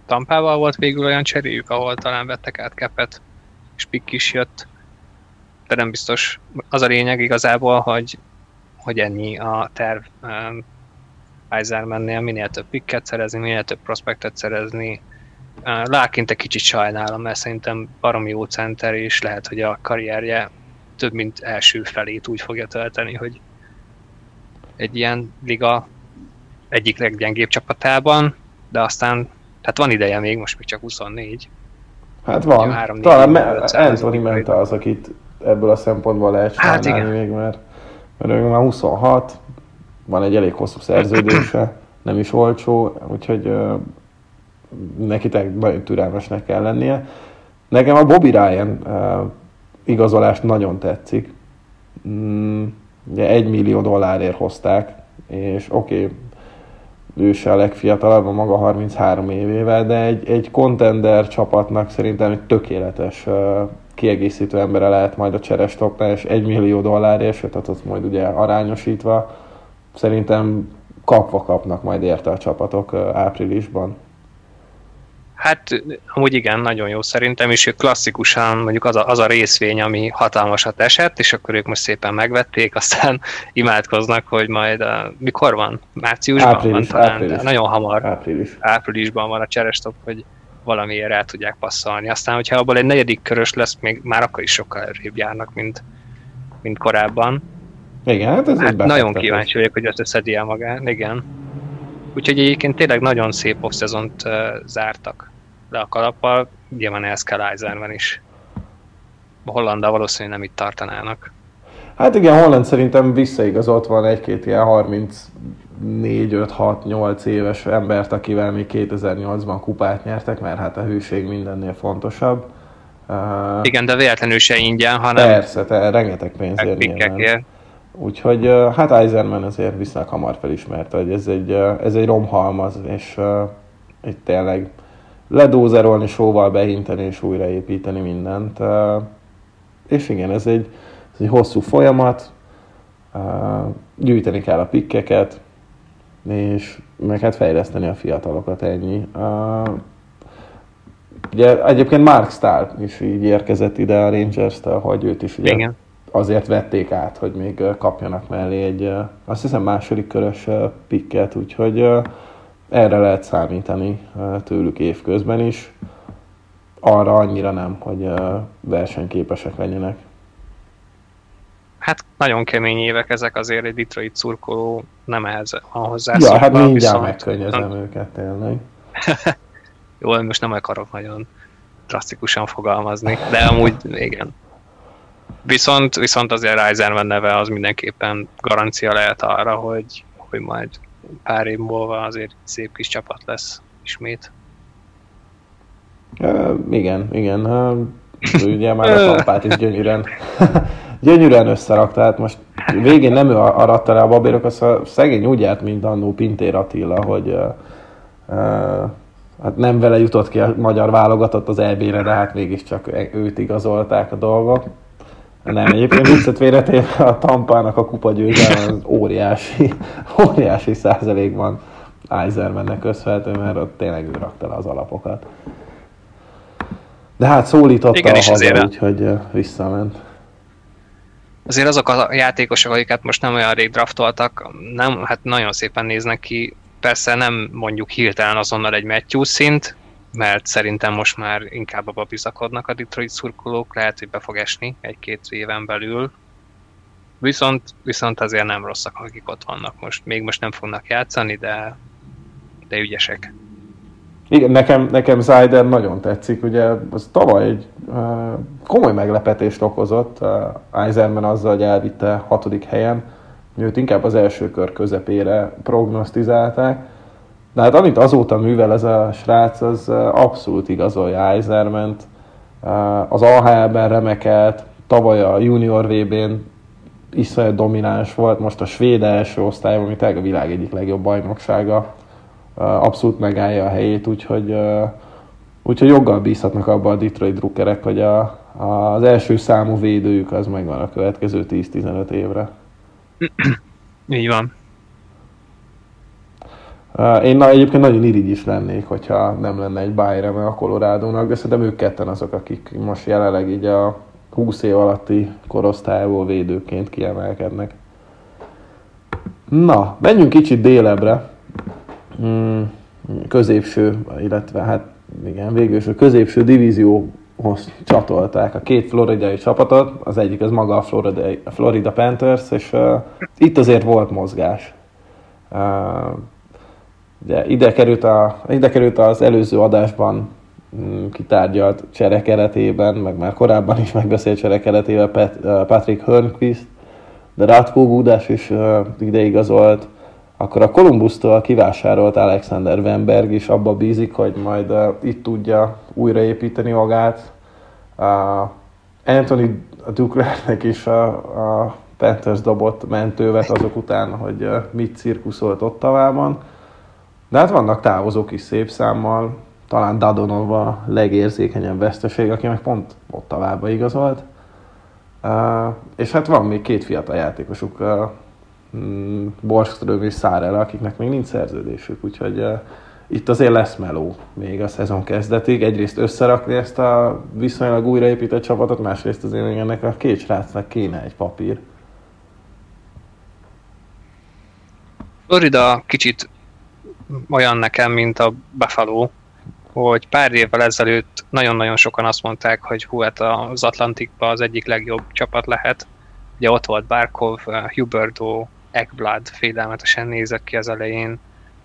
Tampával volt végül olyan cseréjük, ahol talán vettek át kepet, és Pick is jött, de nem biztos. Az a lényeg igazából, hogy, hogy ennyi a terv um, Eisermannél minél több picket szerezni, minél több prospektet szerezni. Uh, Lákint egy kicsit sajnálom, mert szerintem baromi jó center, és lehet, hogy a karrierje több mint első felét úgy fogja tölteni, hogy egy ilyen liga egyik leggyengébb csapatában, de aztán, tehát van ideje még, most még csak 24. Hát van. Három, Talán me- Anthony Menta az, akit ebből a szempontból lehet hát igen. még, mert, mert ő már 26, van egy elég hosszú szerződése, nem is olcsó, úgyhogy uh, neki nagyon türelmesnek kell lennie. Nekem a Bobby Ryan uh, igazolást nagyon tetszik. Mm, ugye egy millió dollárért hozták, és oké, okay, ő se a legfiatalabb, a maga 33 évével, de egy, egy contender csapatnak szerintem egy tökéletes uh, kiegészítő embere lehet majd a cserestopnál, és egy millió dollárért, sőt, tehát ott majd ugye arányosítva, szerintem kapva kapnak majd érte a csapatok áprilisban. Hát amúgy igen, nagyon jó szerintem, és klasszikusan mondjuk az a, az a részvény, ami hatalmasat esett, és akkor ők most szépen megvették, aztán imádkoznak, hogy majd a, mikor van? Márciusban április, van talán, április, nagyon hamar. Április. Áprilisban van a cserestop, hogy valamiért el tudják passzolni. Aztán, hogyha abból egy negyedik körös lesz, még már akkor is sokkal erőbb járnak, mint, mint korábban. Igen, hát ez hát nagyon kíváncsi vagyok, hogy összeszedi el magát, igen. Úgyhogy egyébként tényleg nagyon szép off-szezont uh, zártak le a kalappal, nyilván ez kell Eiserman is. A Hollanda valószínűleg nem itt tartanának. Hát igen, Holland szerintem visszaigazolt van egy-két ilyen 34, 5, 6, 8 éves embert, akivel még 2008-ban kupát nyertek, mert hát a hűség mindennél fontosabb. Uh, igen, de véletlenül se ingyen, hanem... Persze, te rengeteg pénzért nyilván. Úgyhogy hát Eiserman azért viszonylag hamar felismerte, hogy ez egy, ez egy romhalmaz, és uh, itt tényleg ledózerolni, sóval behinteni és újraépíteni mindent. És igen, ez egy, ez egy hosszú folyamat, gyűjteni kell a pikkeket, és meg hát fejleszteni a fiatalokat, ennyi. Ugye egyébként Mark Starr is így érkezett ide a Rangers-től, hogy őt is ugye Igen. azért vették át, hogy még kapjanak mellé egy, azt hiszem második körös pikket, úgyhogy erre lehet számítani tőlük évközben is. Arra annyira nem, hogy versenyképesek legyenek. Hát nagyon kemény évek ezek azért egy Detroit szurkoló nem ehhez van hozzá. Ja, hát mindjárt viszont... megkönnyezem őket tényleg. Jó, most nem akarok nagyon drasztikusan fogalmazni, de amúgy igen. Viszont, viszont azért Reiserman neve az mindenképpen garancia lehet arra, hogy, hogy majd pár év múlva azért szép kis csapat lesz ismét. Uh, igen, igen. Uh, ugye már a kampát is gyönyörűen, gyönyörűen összerak, tehát most végén nem ő aratta le a babérok, az a szegény úgy járt, mint annó Pintér Attila, hogy uh, uh, hát nem vele jutott ki a magyar válogatott az EB-re, de hát mégiscsak őt igazolták a dolgok. Nem, egyébként viccet véretéve a Tampának a kupa győzelme az óriási, óriási százalékban Eisermannek köszönhető, mert ott tényleg ő rakta le az alapokat. De hát szólította Igen, a haza, azért úgyhogy visszament. Azért azok a játékosok, akiket most nem olyan rég draftoltak, nem, hát nagyon szépen néznek ki. Persze nem mondjuk hirtelen azonnal egy Matthews szint, mert szerintem most már inkább abba bizakodnak a Detroit szurkolók, lehet, hogy be fog esni egy-két éven belül. Viszont, viszont azért nem rosszak, akik ott vannak most. Még most nem fognak játszani, de, de ügyesek. Igen, nekem, nekem Zyder nagyon tetszik, ugye az tavaly egy uh, komoly meglepetést okozott, uh, Eiserman azzal, hogy elvitte hatodik helyen, őt inkább az első kör közepére prognosztizálták, de hát amit azóta művel ez a srác, az abszolút igazolja Eiserment. Az AHL-ben remekelt, tavaly a junior VB-n iszonyat domináns volt, most a svéd első osztályban, ami tényleg a világ egyik legjobb bajnoksága, abszolút megállja a helyét, úgyhogy, úgyhogy joggal bízhatnak abba a Detroit drukkerek, hogy a, az első számú védőjük az megvan a következő 10-15 évre. Így van. Én na, egyébként nagyon irigy is lennék, hogyha nem lenne egy Bayern a Colorado-nak, de szerintem ők ketten azok, akik most jelenleg így a 20 év alatti korosztályból védőként kiemelkednek. Na, menjünk kicsit délebre. Hmm, középső, illetve hát igen, végül középső divízióhoz csatolták a két floridai csapatot, az egyik az maga a Florida, Florida Panthers, és uh, itt azért volt mozgás. Uh, Ugye ide került, a, ide került az előző adásban mm, kitárgyalt csere meg már korábban is megbeszélt csere keretében Pat, Patrick Hörnquist, de Ratko Gudás is uh, ide igazolt, akkor a Columbusztól kivásárolt Alexander Wenberg is abba bízik, hogy majd uh, itt tudja újraépíteni magát. Uh, Anthony Duklernek is a, a Panthers dobott mentővet azok után, hogy uh, mit cirkuszolt Ottavában. De hát vannak távozók is szép számmal, talán Dadonov a legérzékenyebb veszteség, aki meg pont ott továbbba igazolt. Uh, és hát van még két fiatal játékosuk, uh, Borgström és Szárel, akiknek még nincs szerződésük, úgyhogy uh, itt azért lesz meló még a szezon kezdetig. Egyrészt összerakni ezt a viszonylag újraépített csapatot, másrészt azért még ennek a két srácnak kéne egy papír. Florida kicsit olyan nekem, mint a Buffalo, hogy pár évvel ezelőtt nagyon-nagyon sokan azt mondták, hogy hú, hát az Atlantikban az egyik legjobb csapat lehet. Ugye ott volt Barkov, Huberto, Ekblad félelmetesen nézett ki az elején,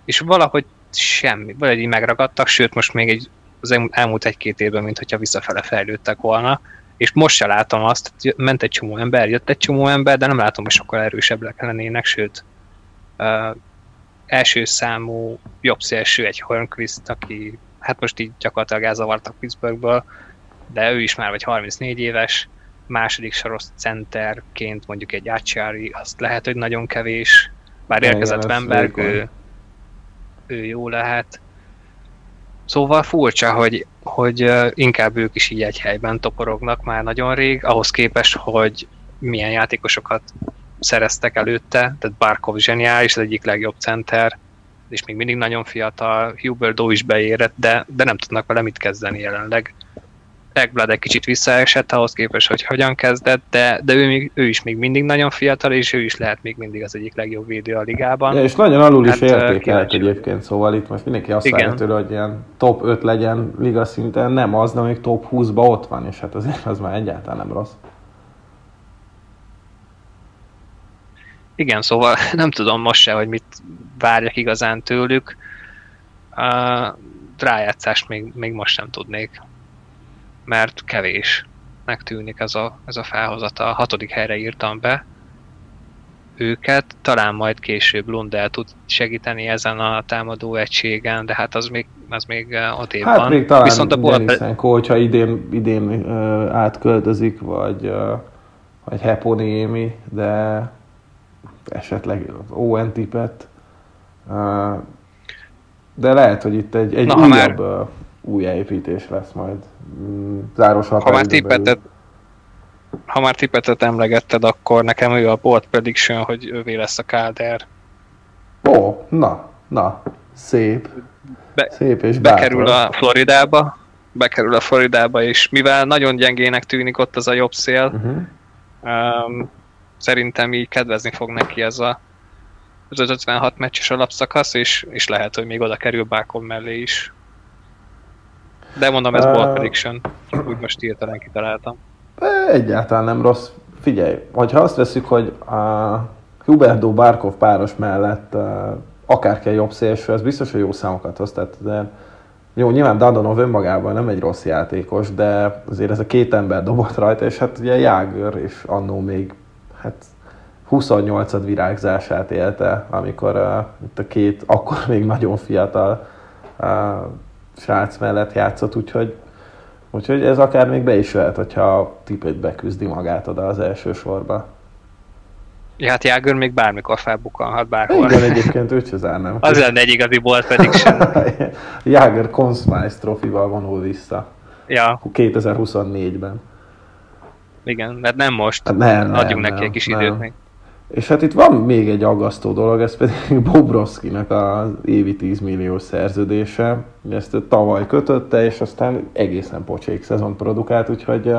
és valahogy semmi, valahogy így megragadtak, sőt most még egy, az elmúlt egy-két évben, mint hogyha visszafele fejlődtek volna, és most se látom azt, hogy ment egy csomó ember, jött egy csomó ember, de nem látom, hogy sokkal erősebbek lennének, sőt, első számú jobb szélső egy Hornquist, aki hát most így gyakorlatilag elzavartak Pittsburghből, de ő is már vagy 34 éves, második soros centerként mondjuk egy Acciari, azt lehet, hogy nagyon kevés, bár érkezett Wemberg, ő, ő jó lehet. Szóval furcsa, hogy, hogy inkább ők is így egy helyben toporognak már nagyon rég, ahhoz képest, hogy milyen játékosokat szereztek előtte, tehát Barkov zseniális, az egyik legjobb center, és még mindig nagyon fiatal, Huberdo is beérett, de, de nem tudnak vele mit kezdeni jelenleg. Ekblad egy kicsit visszaesett ahhoz képest, hogy hogyan kezdett, de, de ő, még, ő is még mindig nagyon fiatal, és ő is lehet még mindig az egyik legjobb védő a ligában. Ja, és nagyon alul is hát, értékelt egyébként, szóval itt most mindenki azt várja tőle, hogy ilyen top 5 legyen liga szinten, nem az, de még top 20-ba ott van, és hát azért az már egyáltalán nem rossz. Igen, szóval nem tudom most se, hogy mit várjak igazán tőlük. Uh, rájátszást még, még most nem tudnék, mert kevésnek tűnik ez a, ez a felhozata. A hatodik helyre írtam be őket, talán majd később Lundell tud segíteni ezen a támadó egységen, de hát az még, az még ott hát van. még talán Viszont a Denisenko, hogyha idén, idén uh, átköltözik, vagy, uh, vagy Heponiemi, de esetleg ON tipet. Uh, de lehet, hogy itt egy, egy Na, újabb már... újjáépítés lesz majd. Mm, záros ha már tippetet, ha már tippetet emlegetted, akkor nekem ő a board prediction, hogy ővé lesz a Calder. Ó, na, na, szép. Be, szép és bekerül bátor. a Floridába, bekerül a Floridába, és mivel nagyon gyengének tűnik ott az a jobb szél, uh-huh. um, szerintem így kedvezni fog neki ez a az 56 meccses alapszakasz, és, és lehet, hogy még oda kerül Bákon mellé is. De mondom, ez uh, ball prediction, úgy most hirtelen kitaláltam. Egyáltalán nem rossz. Figyelj, hogyha azt veszük, hogy a Huberdo Barkov páros mellett uh, akár kell jobb szélső, ez biztos, hogy jó számokat hoz. Tehát, de jó, nyilván Dadonov önmagában nem egy rossz játékos, de azért ez a két ember dobott rajta, és hát ugye Jágör és annó még hát 28. virágzását élte, amikor uh, itt a két akkor még nagyon fiatal uh, srác mellett játszott, úgyhogy, úgyhogy ez akár még be is jöhet, hogyha a tipét beküzdi magát oda az első sorba. Ja, hát Jágör még bármikor felbukkanhat bárhol. Igen, egyébként őt se zárnám. Az lenne egy igazi bolt pedig sem. Jágör Consmice trofival vonul vissza. Ja. 2024-ben. Igen, mert nem most. Hát nem, Adjunk nem, neki egy kis nem. időt még. És hát itt van még egy aggasztó dolog, ez pedig Bobrovskinak az évi 10 millió szerződése. Ezt tavaly kötötte, és aztán egészen pocsék szezon produkált, úgyhogy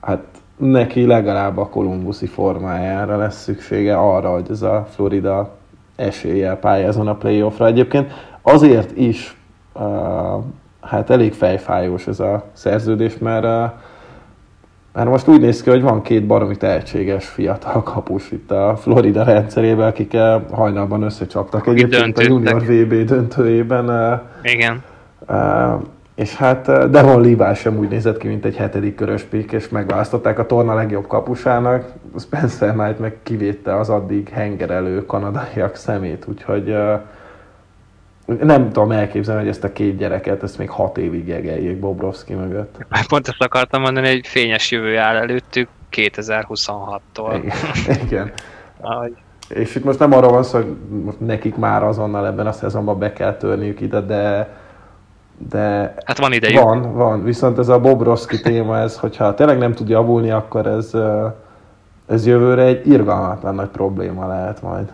hát neki legalább a kolumbuszi formájára lesz szüksége arra, hogy ez a Florida eséllyel pályázon a playoffra. Egyébként azért is uh, hát elég fejfájós ez a szerződés, mert uh, mert most úgy néz ki, hogy van két baromi tehetséges fiatal kapus itt a Florida rendszerében, akik hajnalban összecsaptak egyébként a Junior VB döntőjében. Igen. És hát Devon Levi sem úgy nézett ki, mint egy hetedik körös pik, és megválasztották a torna legjobb kapusának. Spencer Knight meg kivédte az addig hengerelő kanadaiak szemét, úgyhogy nem tudom elképzelni, hogy ezt a két gyereket, ezt még hat évig jegeljék Bobrovski mögött. Pont ezt akartam mondani, hogy fényes jövő áll előttük 2026-tól. Igen. Igen. Ahogy... És itt most nem arról van szó, hogy nekik már azonnal ebben a szezonban be kell törniük ide, de de hát van idejük. Van, van. Viszont ez a Bobrovski téma, ez, hogyha tényleg nem tud javulni, akkor ez, ez jövőre egy irgalmatlan nagy probléma lehet majd.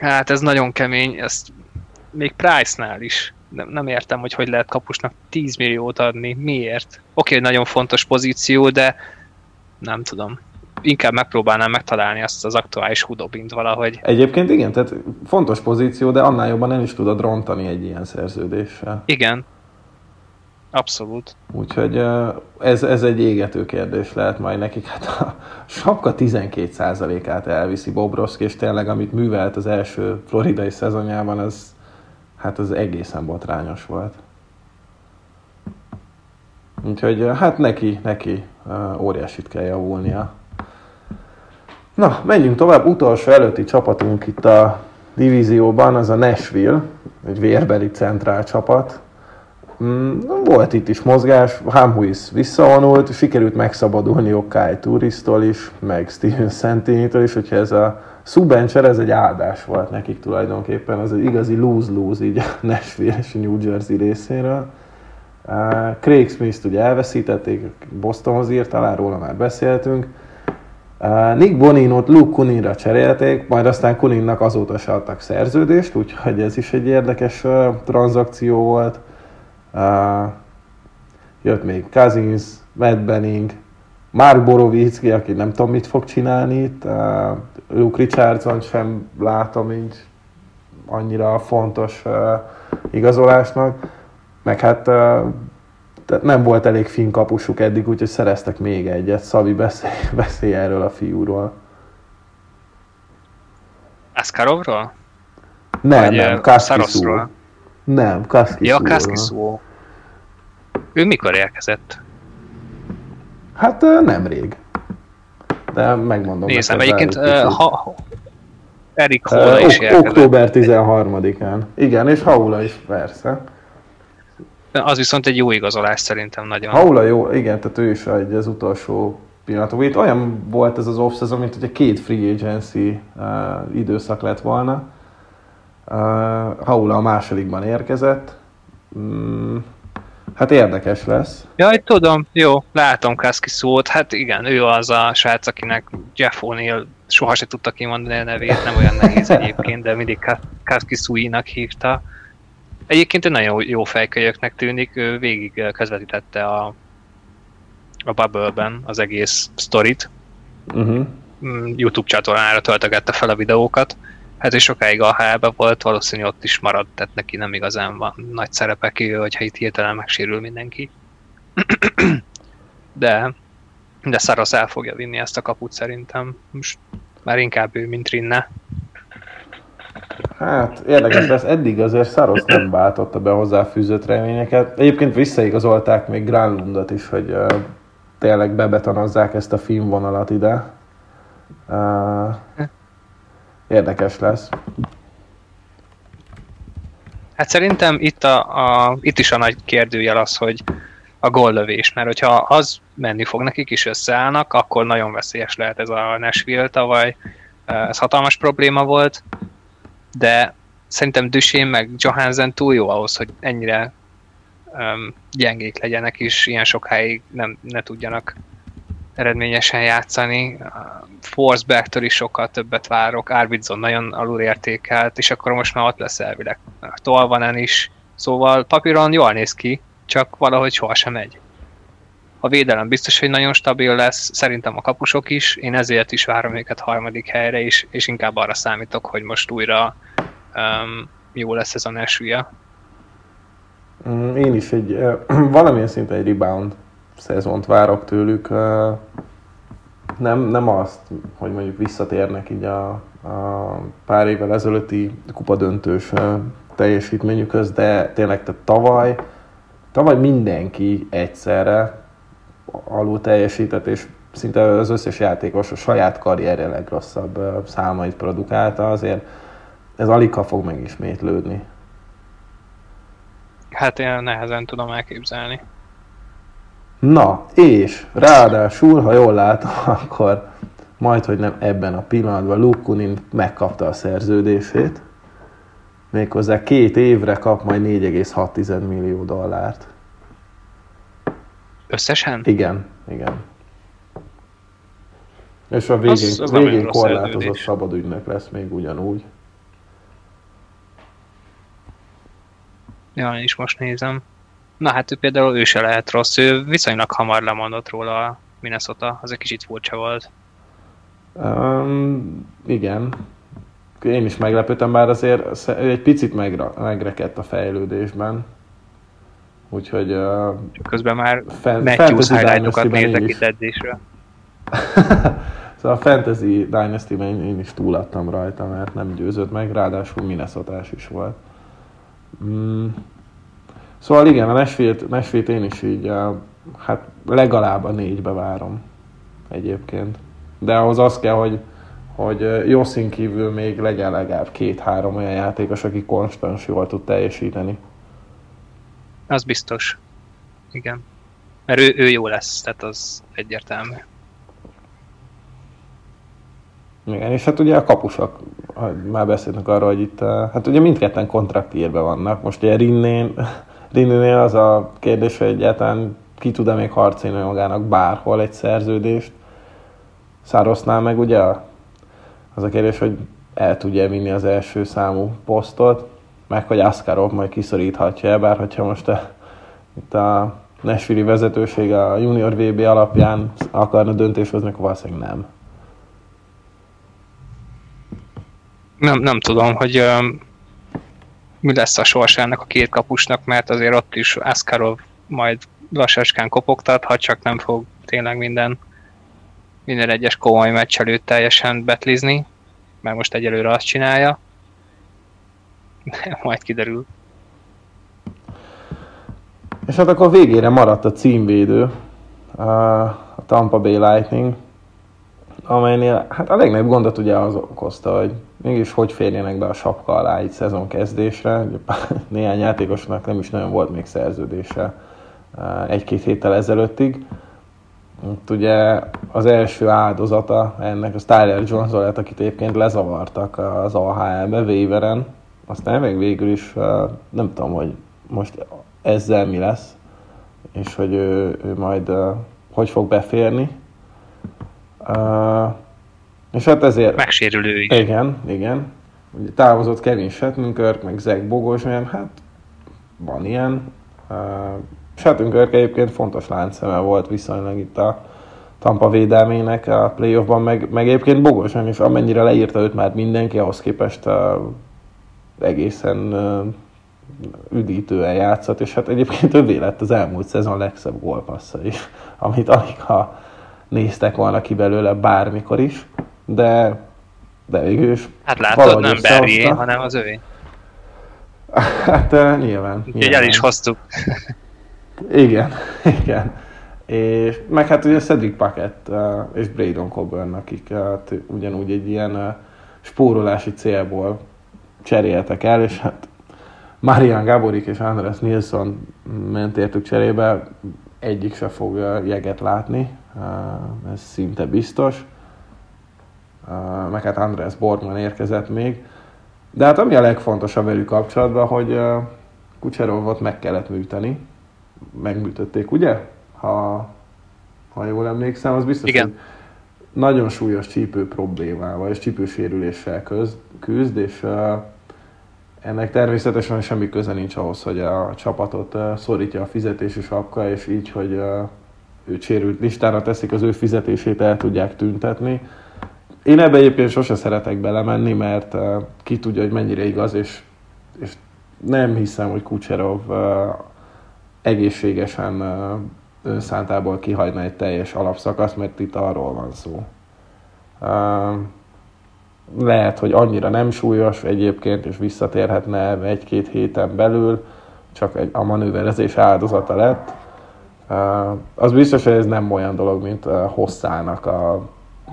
Hát ez nagyon kemény, ezt még Price-nál is nem, nem értem, hogy hogy lehet kapusnak 10 milliót adni. Miért? Oké, okay, nagyon fontos pozíció, de nem tudom. Inkább megpróbálnám megtalálni azt az aktuális hudobint valahogy. Egyébként igen, tehát fontos pozíció, de annál jobban nem is tudod rontani egy ilyen szerződéssel. Igen, Abszolút. Úgyhogy ez, ez egy égető kérdés lehet majd nekik. Hát a sapka 12%-át elviszi Bobrovski, és tényleg amit művelt az első floridai szezonjában, az, hát az egészen botrányos volt. Úgyhogy hát neki, neki óriásit kell javulnia. Na, menjünk tovább. Utolsó előtti csapatunk itt a divízióban, az a Nashville, egy vérbeli centrál csapat. Mm, volt itt is mozgás, Hamhuis visszavonult, sikerült megszabadulni Okai Turistól is, meg Steven Santini-től is, hogyha ez a Subencher, ez egy áldás volt nekik tulajdonképpen, az egy igazi lose-lose így a Nashville és a New Jersey részéről. Uh, Craig Smith-t ugye elveszítették, Bostonhoz írt, talán róla már beszéltünk. Uh, Nick Boninot Luke Kuninra cserélték, majd aztán Kuninnak azóta se adtak szerződést, úgyhogy ez is egy érdekes uh, tranzakció volt. Jött még Cousins, Matt Benning, Mark Borovicki, aki nem tudom mit fog csinálni itt, uh, Luke Richardson sem látom így annyira fontos uh, igazolásnak, meg hát uh, nem volt elég fin kapusuk eddig, úgyhogy szereztek még egyet. Szabi beszélj, beszélj erről a fiúról. Aszkarovról? Nem, Vagy nem, Kaskiszúról. Nem, Kaskiszúról. Ja, Kaskiszú. Ő mikor érkezett? Hát nemrég. De megmondom. Nézem, egyébként ha, Erik Hola uh, is érkezett. Október 13-án. Igen, és Haula is persze. Az viszont egy jó igazolás szerintem nagyon. Haula jó, igen, tehát ő is egy az utolsó pillanat. Itt olyan volt ez az off mint hogy a két free agency uh, időszak lett volna. Haula a másodikban érkezett. Mm, hát érdekes lesz. Jaj, tudom, jó, látom Kaszki szót. Hát igen, ő az a srác, akinek Jeff O'Neill soha se tudta kimondani a nevét, nem olyan nehéz egyébként, de mindig Kaszki Sui-nak hívta. Egyébként egy nagyon jó fejkölyöknek tűnik, ő végig közvetítette a, a Bubble-ben az egész sztorit. Uh-huh. YouTube csatornára töltögette fel a videókat. Hát és sokáig a hl volt, valószínű ott is maradt, tehát neki nem igazán van nagy szerepe ki, hogyha itt hirtelen megsérül mindenki. de, de Szaros el fogja vinni ezt a kaput szerintem. Most már inkább ő, mint Rinne. Hát érdekes lesz, eddig azért Szaros nem váltotta be hozzáfűzött reményeket. Egyébként visszaigazolták még Granlundot is, hogy uh, tényleg bebetonozzák ezt a filmvonalat ide. Uh, érdekes lesz. Hát szerintem itt, a, a, itt is a nagy kérdőjel az, hogy a góllövés, mert hogyha az menni fog, nekik is összeállnak, akkor nagyon veszélyes lehet ez a Nashville tavaly. Ez hatalmas probléma volt, de szerintem Düsén meg Johansen túl jó ahhoz, hogy ennyire gyengék legyenek, és ilyen sokáig nem, ne tudjanak eredményesen játszani. Forsbergtől is sokkal többet várok, Arvidsson nagyon alulértékelt, és akkor most már ott lesz elvileg. Tolvanen is, szóval papíron jól néz ki, csak valahogy sohasem megy. A védelem biztos, hogy nagyon stabil lesz, szerintem a kapusok is, én ezért is várom őket harmadik helyre, is, és inkább arra számítok, hogy most újra um, jó lesz ez a nesűje. Mm, én is egy, valamilyen szinten egy rebound szezont várok tőlük. Nem, nem azt, hogy mondjuk visszatérnek így a, a pár évvel ezelőtti kupadöntős teljesítményükhöz, de tényleg tehát tavaly, tavaly mindenki egyszerre alul teljesített, és szinte az összes játékos a saját karrierje legrosszabb számait produkálta, azért ez alig fog megismétlődni. Hát én nehezen tudom elképzelni. Na, és ráadásul, ha jól látom, akkor majd, hogy nem ebben a pillanatban Lukunin megkapta a szerződését, méghozzá két évre kap majd 4,6 millió dollárt. Összesen? Igen, igen. És a végén, az, az végén korlátozott szabadügynök lesz még ugyanúgy. Ja, én is most nézem. Na hát ő például ő se lehet rossz, ő viszonylag hamar lemondott róla a Minnesota, az egy kicsit furcsa volt. Um, igen. Én is meglepődtem, bár azért egy picit megre, megrekedt a fejlődésben. Úgyhogy... Uh, Közben már fan, Matthews highlightokat nézek itt edzésről. szóval a Fantasy Dynasty-ben én, én is túladtam rajta, mert nem győzött meg, ráadásul minnesota is volt. Mm. Szóval igen, a Nashville-t, Nashville én is így, hát legalább a négybe várom egyébként. De ahhoz az kell, hogy, hogy jó szín kívül még legyen legalább két-három olyan játékos, aki konstans jól tud teljesíteni. Az biztos. Igen. Mert ő, ő jó lesz, tehát az egyértelmű. Igen, és hát ugye a kapusok, már beszéltünk arról, hogy itt, hát ugye mindketten kontraktírben vannak. Most ugye Rinnén, Rinnénél az a kérdés, hogy egyáltalán ki tud-e még harcolni magának bárhol egy szerződést. Szárosznál meg ugye az a kérdés, hogy el tudja vinni az első számú posztot meg hogy Askarov majd kiszoríthatja bár hogyha most a, itt a Nashville vezetőség a junior VB alapján akarna döntés hozni, akkor valószínűleg nem. Nem, nem tudom, hogy um, mi lesz a sorsának a két kapusnak, mert azért ott is Askarov majd lassacskán kopogtat, ha csak nem fog tényleg minden minden egyes komoly meccs előtt teljesen betlizni, mert most egyelőre azt csinálja. Majd kiderül. És hát akkor végére maradt a címvédő, a Tampa Bay Lightning, amelynél hát a legnagyobb gondot ugye az okozta, hogy mégis hogy férjenek be a sapka alá egy szezon kezdésre. Néhány játékosnak nem is nagyon volt még szerződése egy-két héttel ezelőttig. Itt ugye az első áldozata ennek az Tyler Jones lett, akit egyébként lezavartak az AHL-be, Waveren. Aztán még végül is nem tudom, hogy most ezzel mi lesz, és hogy ő, ő majd hogy fog beférni. És hát ezért... Megsérülő is. Igen, igen. Ugye távozott Kevin Shattenkirk, meg Zach Bogos, hát van ilyen. Shattenkirk egyébként fontos láncszeme volt viszonylag itt a Tampa védelmének a playoffban, meg, meg egyébként Bogosan is, amennyire leírta őt már mindenki, ahhoz képest uh, egészen uh, üdítően játszott, és hát egyébként többé lett az elmúlt szezon legszebb gólpassza is, amit alig ha néztek volna ki belőle bármikor is, de, de végül is Hát látod, nem Berrié, hanem az övé. Hát uh, nyilván. Úgyhogy el is hoztuk. Igen, igen. És meg hát ugye Cedric Paquet uh, és Braydon Coburn, akik uh, ugyanúgy egy ilyen uh, spórolási célból cseréltek el, és hát Marian Gaborik és András Nilsson ment értük cserébe, egyik se fog jeget látni, ez szinte biztos. Meg hát András Borgman érkezett még. De hát ami a legfontosabb velük kapcsolatban, hogy Kucserovot meg kellett műteni, megműtötték, ugye? Ha, ha jól emlékszem, az biztos, Igen. hogy nagyon súlyos csípő problémával és csípősérüléssel köz, küzd, és ennek természetesen semmi köze nincs ahhoz, hogy a csapatot szorítja a fizetési sapka, és így, hogy sérült listára teszik, az ő fizetését el tudják tüntetni. Én ebbe egyébként sose szeretek belemenni, mert uh, ki tudja, hogy mennyire igaz, és, és nem hiszem, hogy Kucserov uh, egészségesen önszántából kihagyna egy teljes alapszakasz, mert itt arról van szó. Lehet, hogy annyira nem súlyos egyébként, és visszatérhetne egy-két héten belül, csak egy, a manőverezés áldozata lett. Az biztos, hogy ez nem olyan dolog, mint hosszának a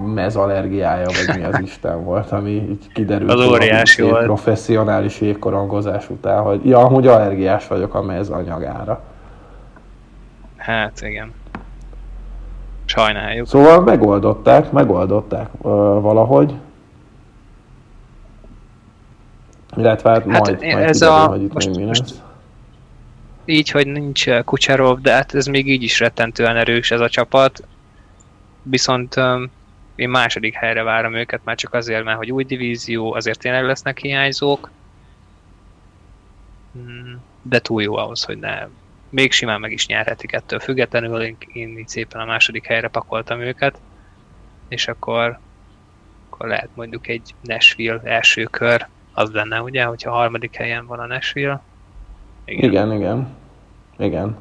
mezallergiája, vagy mi az Isten volt, ami így kiderült. Az óriási volt. Professzionális jégkorongozás után, hogy ja, amúgy allergiás vagyok a mez anyagára. Hát igen. Sajnáljuk. Szóval megoldották, megoldották uh, valahogy. Illetve hát, hát majd, majd ez kiderül, a, hogy itt most, még mi lesz. Így, hogy nincs Kucserov, de hát ez még így is rettentően erős ez a csapat. Viszont um, én második helyre várom őket, már csak azért, mert hogy új divízió, azért tényleg lesznek hiányzók. Hmm, de túl jó ahhoz, hogy ne még simán meg is nyerhetik ettől függetlenül, én, én így szépen a második helyre pakoltam őket, és akkor, akkor lehet mondjuk egy Nashville első kör, az lenne ugye, hogyha a harmadik helyen van a Nashville. Igen, igen. Igen. igen.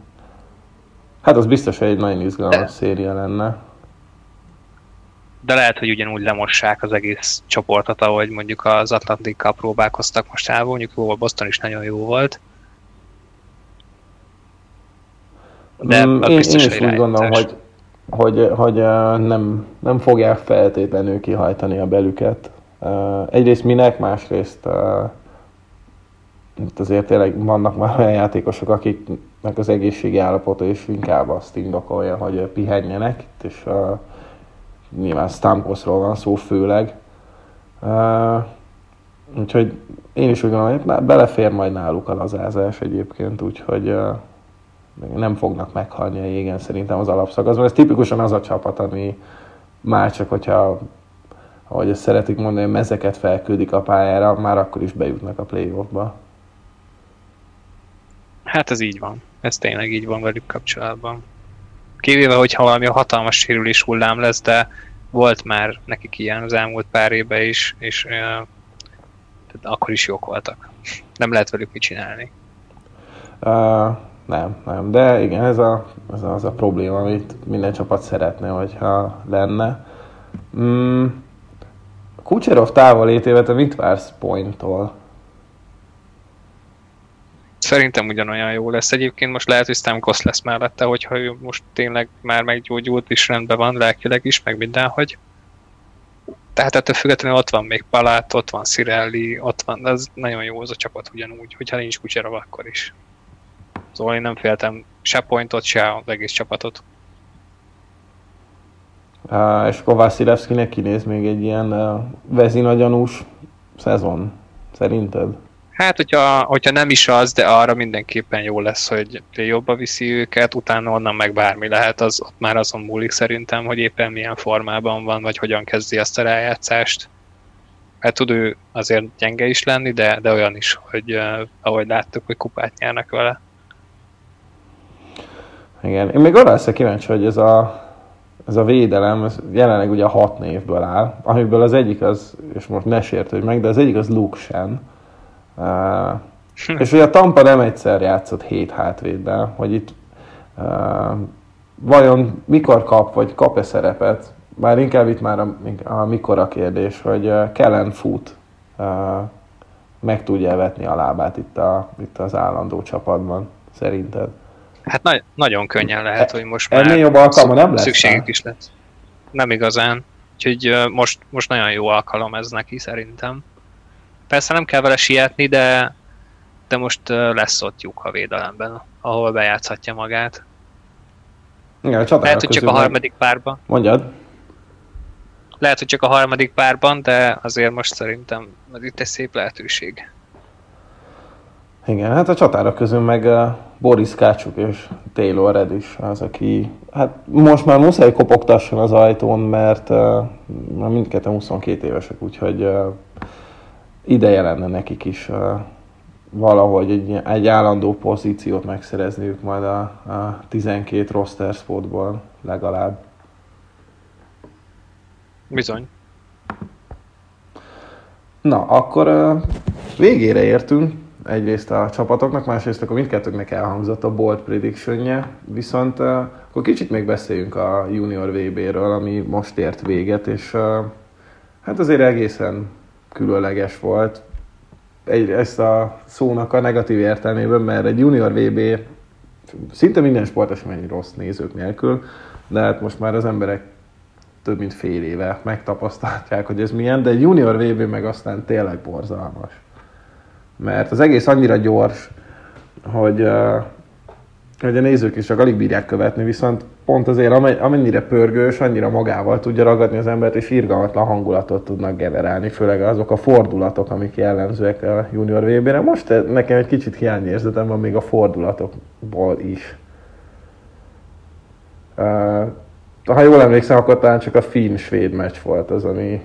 Hát az biztos, hogy egy nagyon izgalmas De... széria lenne. De lehet, hogy ugyanúgy lemossák az egész csoportot, ahogy mondjuk az Atlantikkal próbálkoztak most el, mondjuk jó, Boston is nagyon jó volt. De mm, én, én is úgy gondolom, hogy, hogy, hogy nem, nem fogják feltétlenül kihajtani a belüket. Egyrészt minek, másrészt itt azért tényleg vannak már olyan játékosok, akiknek az egészségi állapota is inkább azt indokolja, hogy pihenjenek, és uh, nyilván Stamkosról van szó főleg. Uh, úgyhogy én is úgy gondolom, hogy belefér majd náluk a lazázás egyébként, úgyhogy uh, nem fognak meghalni a jégen szerintem az alapszakaszban. Ez tipikusan az a csapat, ami már csak, hogyha ahogy ezt szeretik mondani, mezeket felküldik a pályára, már akkor is bejutnak a playoffba. Hát ez így van. Ez tényleg így van velük kapcsolatban. Kivéve, hogyha valami hatalmas sérülés hullám lesz, de volt már nekik ilyen az elmúlt pár évben is, és uh, tehát akkor is jók voltak. Nem lehet velük mit csinálni. Uh, nem, nem, de igen, ez, a, ez az a probléma, amit minden csapat szeretne, hogyha lenne. Mm, Kucherov távolétével te mit vársz Pointtól? Szerintem ugyanolyan jó lesz. Egyébként most lehet, hogy Stamkos lesz mellette, hogyha ő most tényleg már meggyógyult és rendben van lelkileg is, meg mindenhogy. Tehát ettől függetlenül ott van még Palát, ott van Cirelli, ott van, ez nagyon jó az a csapat ugyanúgy, hogyha nincs Kucserov akkor is. Szóval én nem féltem se pointot, se az egész csapatot. Uh, és akkor Vasilevskinek kinéz még egy ilyen uh, vezinagyanús szezon, szerinted? Hát, hogyha, hogyha nem is az, de arra mindenképpen jó lesz, hogy jobba viszi őket, utána onnan meg bármi lehet, az ott már azon múlik szerintem, hogy éppen milyen formában van, vagy hogyan kezdi azt a rájátszást. Hát tud ő azért gyenge is lenni, de, de olyan is, hogy uh, ahogy láttuk, hogy kupát nyernek vele. Igen, én még arra leszek kíváncsi, hogy ez a, ez a védelem ez jelenleg ugye hat névből áll, amiből az egyik az, és most ne sértődj meg, de az egyik az Luke Shen. Uh, és ugye a Tampa nem egyszer játszott hét hátvéddel, hogy itt uh, vajon mikor kap, vagy kap-e szerepet, már inkább itt már a, a mikor a kérdés, hogy uh, Kellen fut uh, meg tudja vetni a lábát itt, a, itt az állandó csapatban, szerinted? Hát na- nagyon könnyen lehet, hogy most már Ennél jobb alkalma nem lesz? szükségük is lesz. Nem igazán. Úgyhogy most, most nagyon jó alkalom ez neki szerintem. Persze nem kell vele sietni, de, de most lesz ott lyuk a védelemben, ahol bejátszhatja magát. Igen, a Lehet, hogy csak a harmadik párban. Mondjad. Lehet, hogy csak a harmadik párban, de azért most szerintem ez itt egy szép lehetőség. Igen, hát a csatárok közül meg Boris Kácsuk és Taylor Red is az, aki hát most már muszáj kopogtasson az ajtón, mert uh, mindketten 22 évesek, úgyhogy uh, ideje lenne nekik is valahogy egy, egy állandó pozíciót megszerezniük majd a, a 12 roster spotból legalább. Bizony. Na, akkor uh, végére értünk egyrészt a csapatoknak, másrészt akkor mindkettőknek elhangzott a bold prediction viszont uh, akkor kicsit még beszéljünk a Junior VB-ről, ami most ért véget, és uh, hát azért egészen különleges volt. Egy, ezt a szónak a negatív értelmében, mert egy Junior VB szinte minden sportesemény rossz nézők nélkül, de hát most már az emberek több mint fél éve megtapasztalják, hogy ez milyen, de egy Junior VB meg aztán tényleg borzalmas mert az egész annyira gyors, hogy, uh, hogy a nézők is csak alig bírják követni, viszont pont azért amennyire pörgős, annyira magával tudja ragadni az embert, és irgalmatlan hangulatot tudnak generálni, főleg azok a fordulatok, amik jellemzőek a junior VB-re. Most nekem egy kicsit hiányérzetem van még a fordulatokból is. Ha jól emlékszem, akkor talán csak a finn-svéd meccs volt az, ami,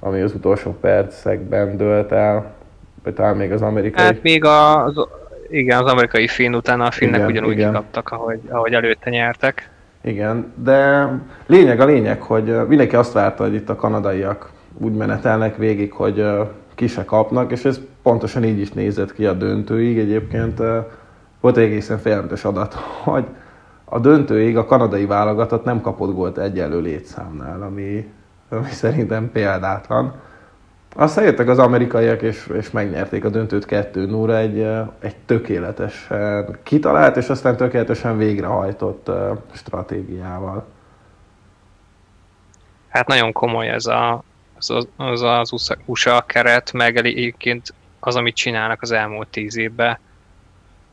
ami az utolsó percekben dőlt el vagy talán még az amerikai. Hát még a, az, igen, az amerikai finn utána a finnek igen, ugyanúgy igen. kaptak, ahogy, ahogy előtte nyertek. Igen, de lényeg a lényeg, hogy mindenki azt várta, hogy itt a kanadaiak úgy menetelnek végig, hogy ki se kapnak, és ez pontosan így is nézett ki a döntőig. Egyébként volt egy egészen félelmetes adat, hogy a döntőig a kanadai válogatott nem kapott gólt egyenlő létszámnál, ami, ami szerintem példátlan. Aztán jöttek az amerikaiak, és, és megnyerték a döntőt 2 0 egy, egy tökéletesen kitalált, és aztán tökéletesen végrehajtott stratégiával. Hát nagyon komoly ez a, az, az, az USA keret, meg egyébként az, amit csinálnak az elmúlt 10 évben.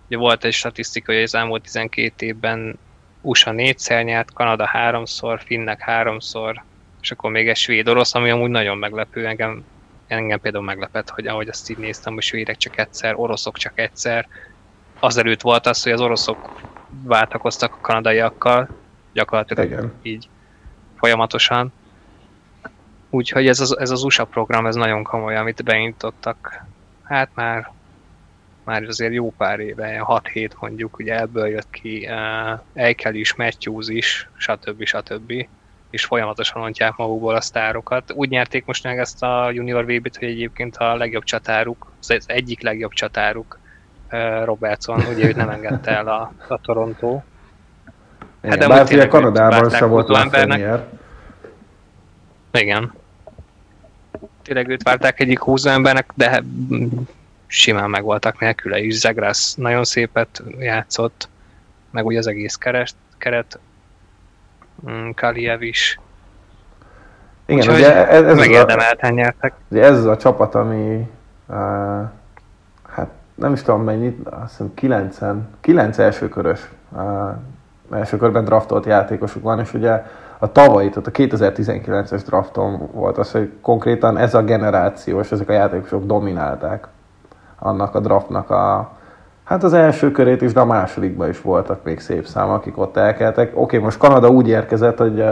Ugye volt egy statisztika, hogy az elmúlt 12 évben USA négyszer nyert, Kanada háromszor, Finnek háromszor, és akkor még egy svéd-orosz, ami amúgy nagyon meglepő, engem engem például meglepett, hogy ahogy azt így néztem, hogy svédek csak egyszer, oroszok csak egyszer. Azelőtt volt az, hogy az oroszok váltakoztak a kanadaiakkal, gyakorlatilag Igen. így folyamatosan. Úgyhogy ez az, ez az USA program, ez nagyon komoly, amit beintottak. Hát már már azért jó pár éve, 6-7 mondjuk, ugye ebből jött ki uh, Eichel is, Matthews is, stb. stb. És folyamatosan ontják magukból a sztárokat. Úgy nyerték most meg ezt a Junior VB-t, hogy egyébként a legjobb csatáruk, az egyik legjobb csatáruk Robertson, ugye őt nem engedte el a, a Toronto. Hát de Bár ugye Kanadában volt Lafreniere. Igen. Tényleg őt várták egyik húzóembernek, de simán meg voltak nélküle is. Zegrász nagyon szépet játszott, meg ugye az egész keret, keret Kaliev is. Igen, Úgyhogy ugye ez, ez megérdemelten nyertek. Ugye ez az a csapat, ami uh, hát nem is tudom mennyit, azt hiszem 9, 9 elsőkörös uh, első körben draftolt játékosuk van, és ugye a tavalyi, tehát a 2019-es drafton volt az, hogy konkrétan ez a generáció és ezek a játékosok dominálták annak a draftnak a, hát az első körét is, de a másodikban is voltak még szép szám, akik ott elkeltek. Oké, most Kanada úgy érkezett, hogy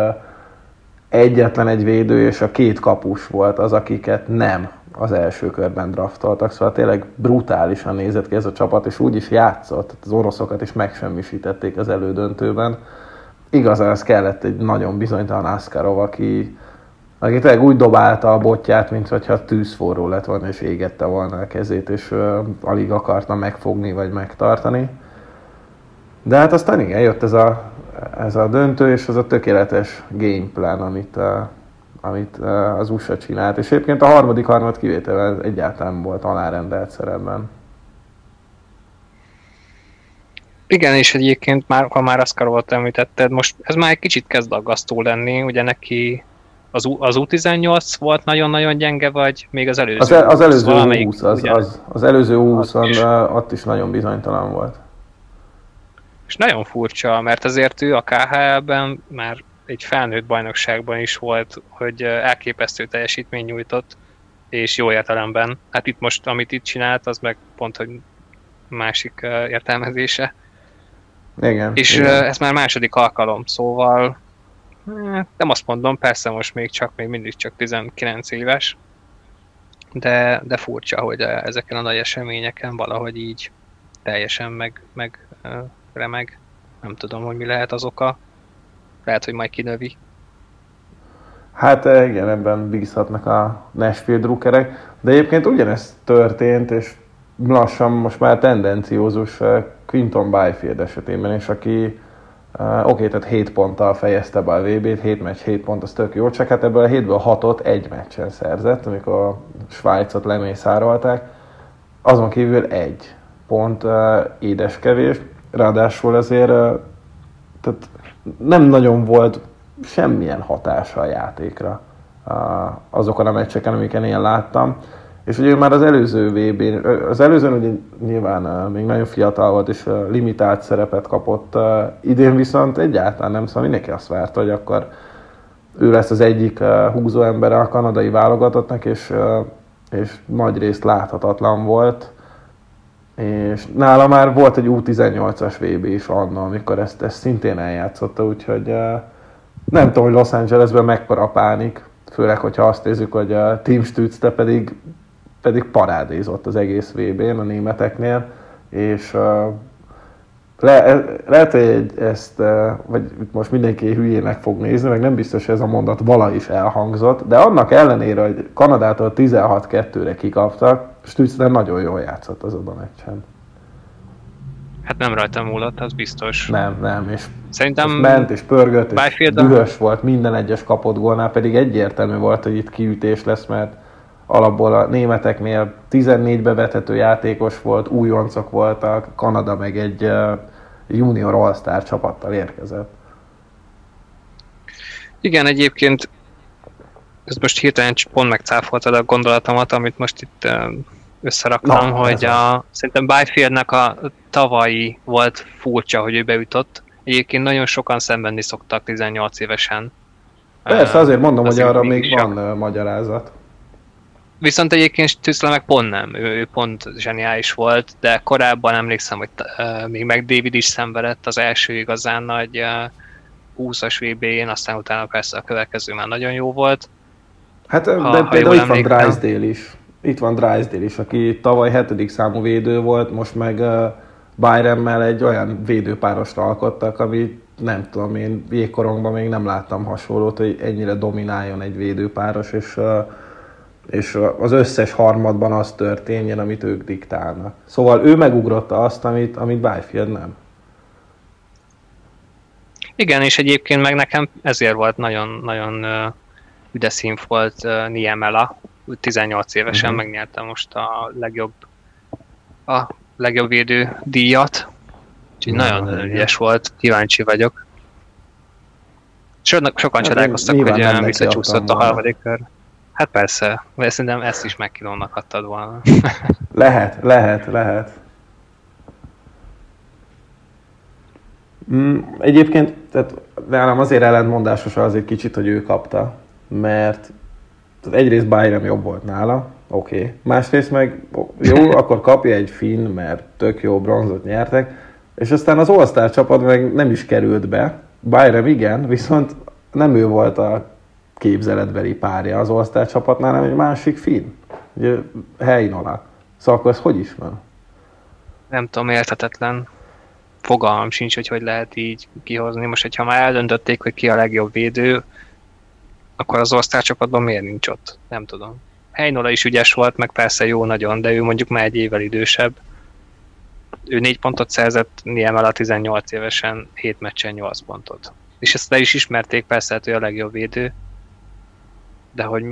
egyetlen egy védő és a két kapus volt az, akiket nem az első körben draftoltak, szóval tényleg brutálisan nézett ki ez a csapat, és úgy is játszott, az oroszokat is megsemmisítették az elődöntőben. Igazán ez kellett egy nagyon bizonytalan Askarov, aki, aki tényleg úgy dobálta a botját, mint hogyha tűzforró lett volna, és égette volna a kezét, és uh, alig akarta megfogni, vagy megtartani. De hát aztán igen, jött ez a, ez a döntő, és az a tökéletes gameplan, amit, uh, amit uh, az USA csinált. És egyébként a harmadik harmad kivételvel egyáltalán volt alárendelt szerepben. Igen, és egyébként már, ha már volt említetted, most ez már egy kicsit kezd aggasztó lenni, ugye neki az, U, az U18 volt nagyon-nagyon gyenge, vagy még az előző? Az, el, az előző U20, az, az, az előző U20-on ott is nagyon bizonytalan volt. És nagyon furcsa, mert azért ő a KHL-ben már egy felnőtt bajnokságban is volt, hogy elképesztő teljesítmény nyújtott, és jó értelemben. Hát itt most, amit itt csinált, az meg pont, hogy másik értelmezése. Igen. És igen. ez már második alkalom, szóval hát nem azt mondom, persze most még csak, még mindig csak 19 éves, de, de furcsa, hogy ezeken a nagy eseményeken valahogy így teljesen meg, meg remeg. Nem tudom, hogy mi lehet az oka. Lehet, hogy majd kinövi. Hát eh, igen, ebben bízhatnak a Nashville drukkerek. De egyébként ugyanezt történt, és lassan most már tendenciózus Quinton Byfield esetében is, aki uh, oké, okay, tehát 7 ponttal fejezte be a VB-t, 7 meccs, 7 pont, az tök jó, csak hát ebből a 7-ből 6-ot egy meccsen szerzett, amikor a Svájcot lemészárolták. Azon kívül egy pont uh, édeskevés, ráadásul azért uh, tehát nem nagyon volt semmilyen hatása a játékra azokon a meccseken, amiken én láttam. És ugye már az előző vb az előzőn ugye nyilván még nagyon fiatal volt, és limitált szerepet kapott. Idén viszont egyáltalán nem, szóval mindenki azt várta, hogy akkor ő lesz az egyik húzó ember a kanadai válogatottnak, és, és nagy részt láthatatlan volt. És nála már volt egy U18-as VB is anna, amikor ezt, ezt szintén eljátszotta, úgyhogy nem tudom, hogy Los Angelesben mekkora pánik, főleg, hogyha azt nézzük, hogy a Team Stützte pedig, pedig parádézott az egész VB-n a németeknél, és uh, le, lehet, hogy ezt, vagy most mindenki hülyének fog nézni, meg nem biztos, hogy ez a mondat vala is elhangzott, de annak ellenére, hogy Kanadától 16-2-re kikaptak, Stützle nagyon jól játszott azon a meccsen. Hát nem rajtam múlott, az biztos. Nem, nem, és Szerintem ment és pörgött, és dühös volt minden egyes kapott gólnál, pedig egyértelmű volt, hogy itt kiütés lesz, mert alapból a németeknél 14-be vethető játékos volt, újoncok voltak, Kanada meg egy junior all csapattal érkezett. Igen, egyébként ez most hirtelen pont megcáfoltad a gondolatomat, amit most itt összeraktam, Na, hogy a, szerintem Byfieldnek a tavalyi volt furcsa, hogy ő beütött. Egyébként nagyon sokan szembenni szoktak 18 évesen. Persze, azért mondom, azért hogy arra még van magyarázat. Viszont egyébként Tüszle meg pont nem, ő, ő pont zseniális volt, de korábban emlékszem, hogy uh, még meg David is szenvedett az első igazán nagy uh, 20-as VB-én, aztán utána persze a következő már nagyon jó volt. Hát ha, de ha például itt van Drysdale is, itt van Drysdale is, aki tavaly hetedik számú védő volt, most meg uh, Byremmel egy olyan védőpárost alkottak, ami nem tudom, én jégkorongban még nem láttam hasonlót, hogy ennyire domináljon egy védőpáros, és, uh, és az összes harmadban az történjen, amit ők diktálnak. Szóval ő megugrotta azt, amit, amit Byfield nem. Igen, és egyébként meg nekem ezért volt nagyon, nagyon uh, üde színf volt uh, Niemela, 18 évesen uh-huh. megnyerte most a legjobb a legjobb védő díjat. Úgyhogy uh, nagyon ügyes volt, kíváncsi vagyok. Sőt, sokan hát, csodálkoztak, hogy visszacsúszott a harmadik kör. Hát persze, mert szerintem ezt is megkilónak adtad volna. lehet, lehet, lehet. Mm, egyébként, tehát nálam azért ellentmondásos az egy kicsit, hogy ő kapta, mert tehát egyrészt Byron jobb volt nála, oké. Okay. Másrészt meg jó, akkor kapja egy finn, mert tök jó bronzot nyertek, és aztán az All-Star csapat meg nem is került be. Byron igen, viszont nem ő volt a képzeletbeli párja az All-Star csapatnál, hanem egy másik finn. Ugye Heinola. Szóval akkor ez hogy is van? Nem tudom, érthetetlen fogalmam sincs, hogy hogy lehet így kihozni. Most, hogyha már eldöntötték, hogy ki a legjobb védő, akkor az osztálycsapatban miért nincs ott? Nem tudom. Heinola is ügyes volt, meg persze jó nagyon, de ő mondjuk már egy évvel idősebb. Ő négy pontot szerzett, Niemel a 18 évesen, 7 meccsen 8 pontot. És ezt le is ismerték, persze, hát ő a legjobb védő, de hogy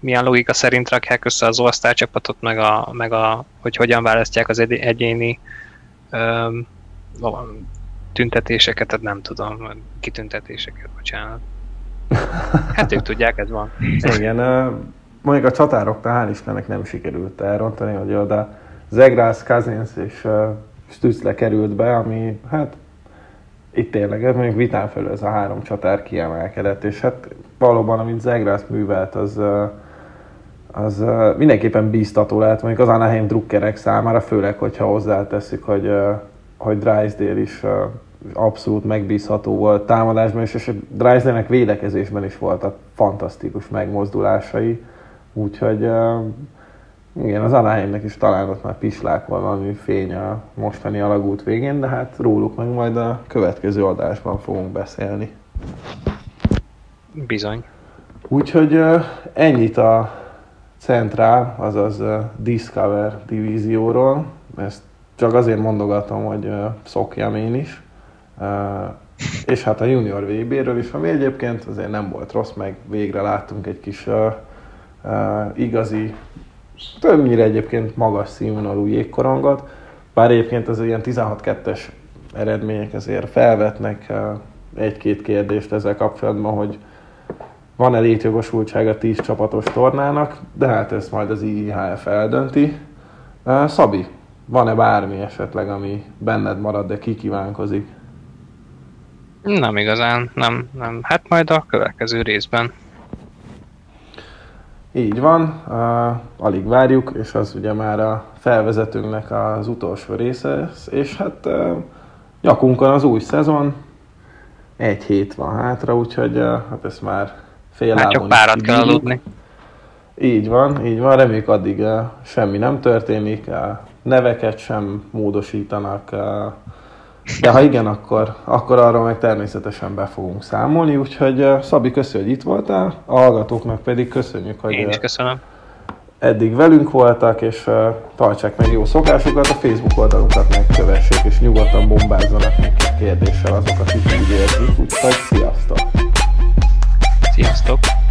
milyen logika szerint rakják össze az osztálycsapatot, meg, a, meg a, hogy hogyan választják az egyéni öm, tüntetéseket, tehát nem tudom, kitüntetéseket, bocsánat. Hát ők tudják, ez van. Igen, mondjuk a csatároknál hál' Istennek nem sikerült elrontani, hogy oda Zegrász, Kazins és Stützle került be, ami hát itt tényleg, ez mondjuk vitán felül ez a három csatár kiemelkedett, és hát valóban, amit Zegrász művelt, az, az mindenképpen bíztató lehet, mondjuk az Anaheim drukkerek számára, főleg, hogyha hozzáteszük, hogy, hogy Drysdale is abszolút megbízható volt támadásban, és, és Drysdale-nek védekezésben is voltak fantasztikus megmozdulásai, úgyhogy igen, az Anaheimnek is talán ott már pislák valami fény a mostani alagút végén, de hát róluk meg majd a következő adásban fogunk beszélni. Bizony. Úgyhogy ennyit a Centrál, azaz Discover divízióról. Ezt csak azért mondogatom, hogy szokjam én is. És hát a Junior VB-ről is, ami egyébként azért nem volt rossz, meg végre láttunk egy kis igazi többnyire egyébként magas színvonalú jégkorongot, bár egyébként az ilyen 16-2-es eredmények azért felvetnek egy-két kérdést ezzel kapcsolatban, hogy van-e létjogosultság a 10 csapatos tornának, de hát ezt majd az IHF eldönti. Szabi, van-e bármi esetleg, ami benned marad, de kikívánkozik? Nem igazán, nem, nem. Hát majd a következő részben. Így van, uh, alig várjuk, és az ugye már a felvezetőnknek az utolsó része, és hát uh, nyakunkon az új szezon, egy hét van hátra, úgyhogy uh, hát ezt már fél Hát csak párat kell aludni. Így van, így van, reméljük addig uh, semmi nem történik, uh, neveket sem módosítanak, uh, de ha igen, akkor, akkor arról meg természetesen be fogunk számolni, úgyhogy Szabi, köszönjük, hogy itt voltál, a hallgatóknak pedig köszönjük, hogy Én is köszönöm. eddig velünk voltak, és tartsák meg jó szokásukat, a Facebook oldalunkat megkövessék, és nyugodtan bombázzanak nekik kérdéssel azokat, akik úgy érzik, úgyhogy sziasztok! Sziasztok!